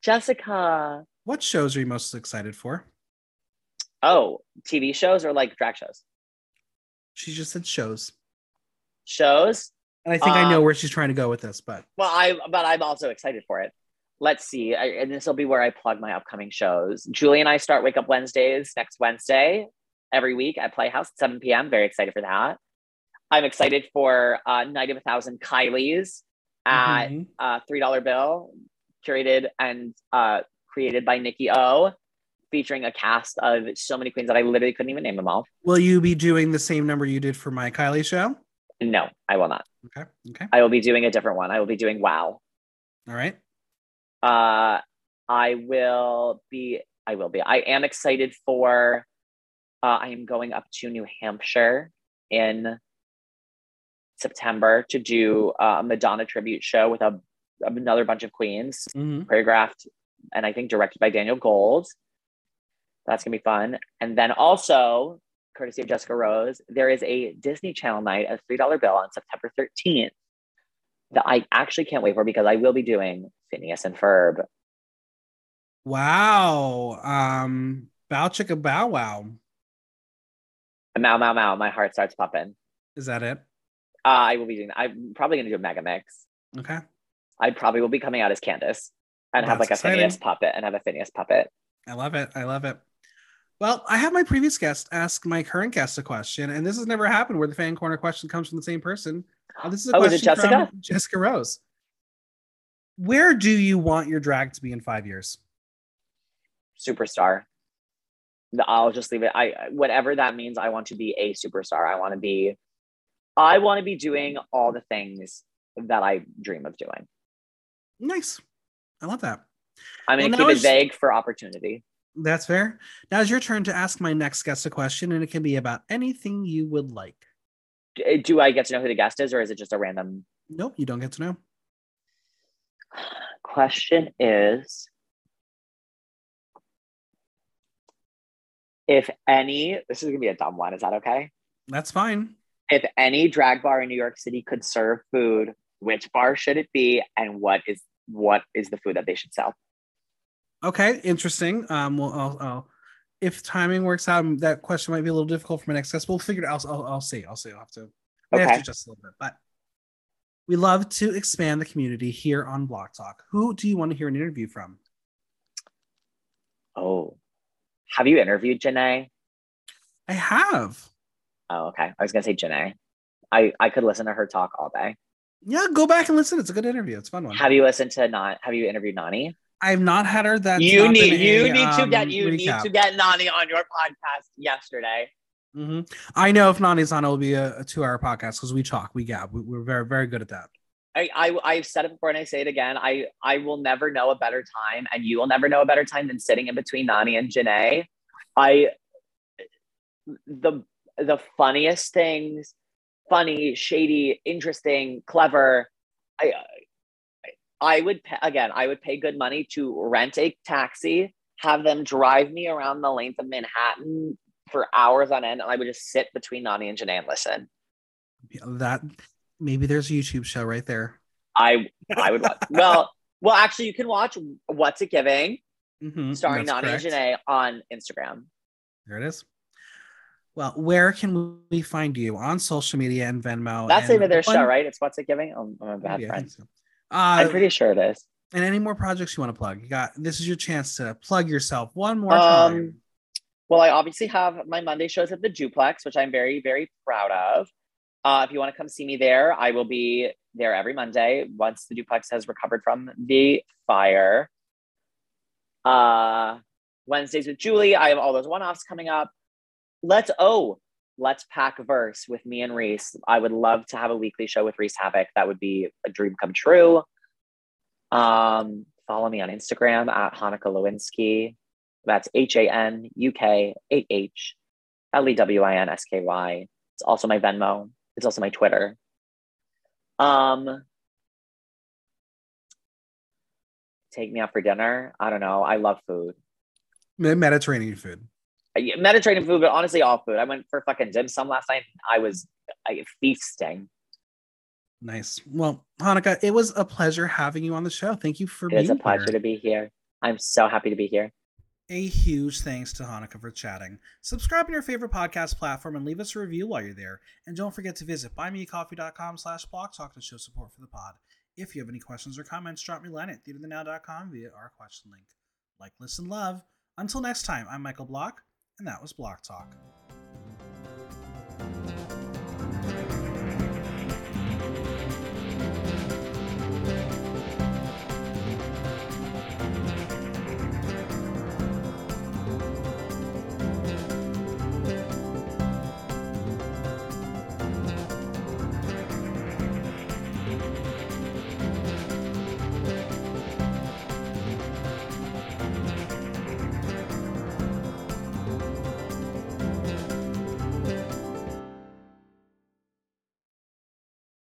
Speaker 2: Jessica.
Speaker 1: What shows are you most excited for?
Speaker 2: Oh, TV shows or like drag shows?
Speaker 1: She just said shows.
Speaker 2: Shows.
Speaker 1: And I think I know
Speaker 2: Um,
Speaker 1: where she's trying to go with this, but
Speaker 2: Well, I but I'm also excited for it. Let's see, I, and this will be where I plug my upcoming shows. Julie and I start Wake Up Wednesdays next Wednesday every week at Playhouse at 7 p.m. Very excited for that. I'm excited for uh, Night of a Thousand Kylie's at
Speaker 1: Mhm.
Speaker 2: uh, three dollar bill, curated and uh, created by Nikki O, featuring a cast of so many queens that I literally couldn't even name them all.
Speaker 1: will you be doing the same number you did for my Kylie show?
Speaker 2: No, I will not.
Speaker 1: Okay. Okay.
Speaker 2: I will be doing a different one. I will be doing Wow.
Speaker 1: All right.
Speaker 2: Uh, I will be. I will be. I am excited for. Uh, I am going up to New Hampshire in September to do uh, a Madonna tribute show with a another bunch of queens,
Speaker 1: Mhm.
Speaker 2: choreographed and I think directed by Daniel Gold. That's gonna be fun. And then also, courtesy of Jessica Rose, there is a Disney Channel night at three dollar bill on September thirteenth that I actually can't wait for because I will be doing Phineas and Ferb.
Speaker 1: Wow. Um, bow chicka bow wow.
Speaker 2: Mow, mow, mow. My heart starts popping.
Speaker 1: Is that it?
Speaker 2: Uh, I will be doing. I'm probably going to do a mega mix.
Speaker 1: Okay.
Speaker 2: I probably will be coming out as Candace and have like a
Speaker 1: exciting.
Speaker 2: Phineas puppet and have a Phineas puppet.
Speaker 1: I love it. I love it. Well, I have my previous guest ask my current guest a question, and this has never happened where the fan corner question comes from the same person. Uh, this is a
Speaker 2: Oh,
Speaker 1: question
Speaker 2: it Jessica?
Speaker 1: from Jessica Rose. Where do you want your drag to be in five years?
Speaker 2: Superstar. I'll just leave it. I whatever that means. I want to be a superstar. I want to be. I want to be doing all the things that I dream of doing.
Speaker 1: Nice. I love that.
Speaker 2: I'm going to
Speaker 1: now
Speaker 2: keep it vague for opportunity.
Speaker 1: That's fair. Now it's your turn to ask my next guest a question, and it can be about anything you would like.
Speaker 2: Uh, do I get to know who the guest is, or is it just a random?
Speaker 1: Nope, you don't get to know.
Speaker 2: question is if any, this is gonna be a dumb one. Is that okay?
Speaker 1: That's fine.
Speaker 2: If any drag bar in New York City could serve food, which bar should it be, and what is what is the food that they should sell?
Speaker 1: Okay, interesting. Um, well, I'll, I'll if timing works out, that question might be a little difficult for my next guest. We'll figure it out. I'll, I'll, I'll see. I'll see. I'll have to. I have to just a little bit, but we love to expand the community here on Block Talk. Who do you want to hear an interview from?
Speaker 2: Oh, have you interviewed Janae?
Speaker 1: I have.
Speaker 2: Oh, okay. I was gonna say Janae. I I could listen to her talk all day.
Speaker 1: Yeah, go back and listen. It's a good interview. It's a fun one.
Speaker 2: Have you listened to not? Have you interviewed Nani?
Speaker 1: I've not had her. That
Speaker 2: you need you need to get you need to get Nani on your podcast yesterday.
Speaker 1: hmm I know if Nani's on, it'll be a, a two-hour podcast because we talk, we gab. We, we're very, very good at that.
Speaker 2: I, I I've said it before and I say it again. I I will never know a better time, and you will never know a better time than sitting in between Nani and Janae. I the the funniest things, funny, shady, interesting, clever. I I would pay, again. I would pay good money to rent a taxi, have them drive me around the length of Manhattan for hours on end, and I would just sit between Nani and Janae and listen.
Speaker 1: Yeah, That maybe there's a YouTube show right there.
Speaker 2: I I would watch. well, well, actually, you can watch What's It Giving,
Speaker 1: Mhm,
Speaker 2: starring Nani
Speaker 1: correct.
Speaker 2: and Janae on Instagram.
Speaker 1: There it is. Well, where can we find you on social media and Venmo?
Speaker 2: That's the name of their show, right? It's What's It Giving. Oh, I'm a bad
Speaker 1: I
Speaker 2: friend.
Speaker 1: so. Uh,
Speaker 2: I'm pretty sure it is.
Speaker 1: and any more projects you want to plug? You got this is your chance to plug yourself one more
Speaker 2: Um,
Speaker 1: time.
Speaker 2: Well, I obviously have my Monday shows at the Duplex, which I'm very, very proud of. Uh, if you want to come see me there, I will be there every Monday once the Duplex has recovered from the fire. Uh, Wednesdays with Julie, I have all those one offs coming up. Let's, oh, let's pack verse with me and Reese. I would love to have a weekly show with Reese Havoc. That would be a dream come true. Um, follow me on Instagram at Hanukkah Lewinsky. That's H A N U K A H L E W I N S K Y. It's also my Venmo. It's also my Twitter. Um, take me out for dinner. I don't know. I love food.
Speaker 1: Mediterranean food.
Speaker 2: Mediterranean food, but honestly, all food. I went for fucking dim sum last night. I was I, feasting.
Speaker 1: Nice. Well, Hanukkah, it was a pleasure having you on the show. Thank you for being
Speaker 2: It
Speaker 1: being
Speaker 2: is a pleasure
Speaker 1: here.
Speaker 2: to be here. I'm so happy to be here.
Speaker 1: A huge thanks to Hanukkah for chatting. Subscribe on your favorite podcast platform and leave us a review while you're there. And don't forget to visit buymeacoffee.com slash block talk to show support for the pod. If you have any questions or comments, drop me a line at theaterinthenow.com via our question link. Like, listen, love. Until next time, I'm Michael Block, and that was Block Talk.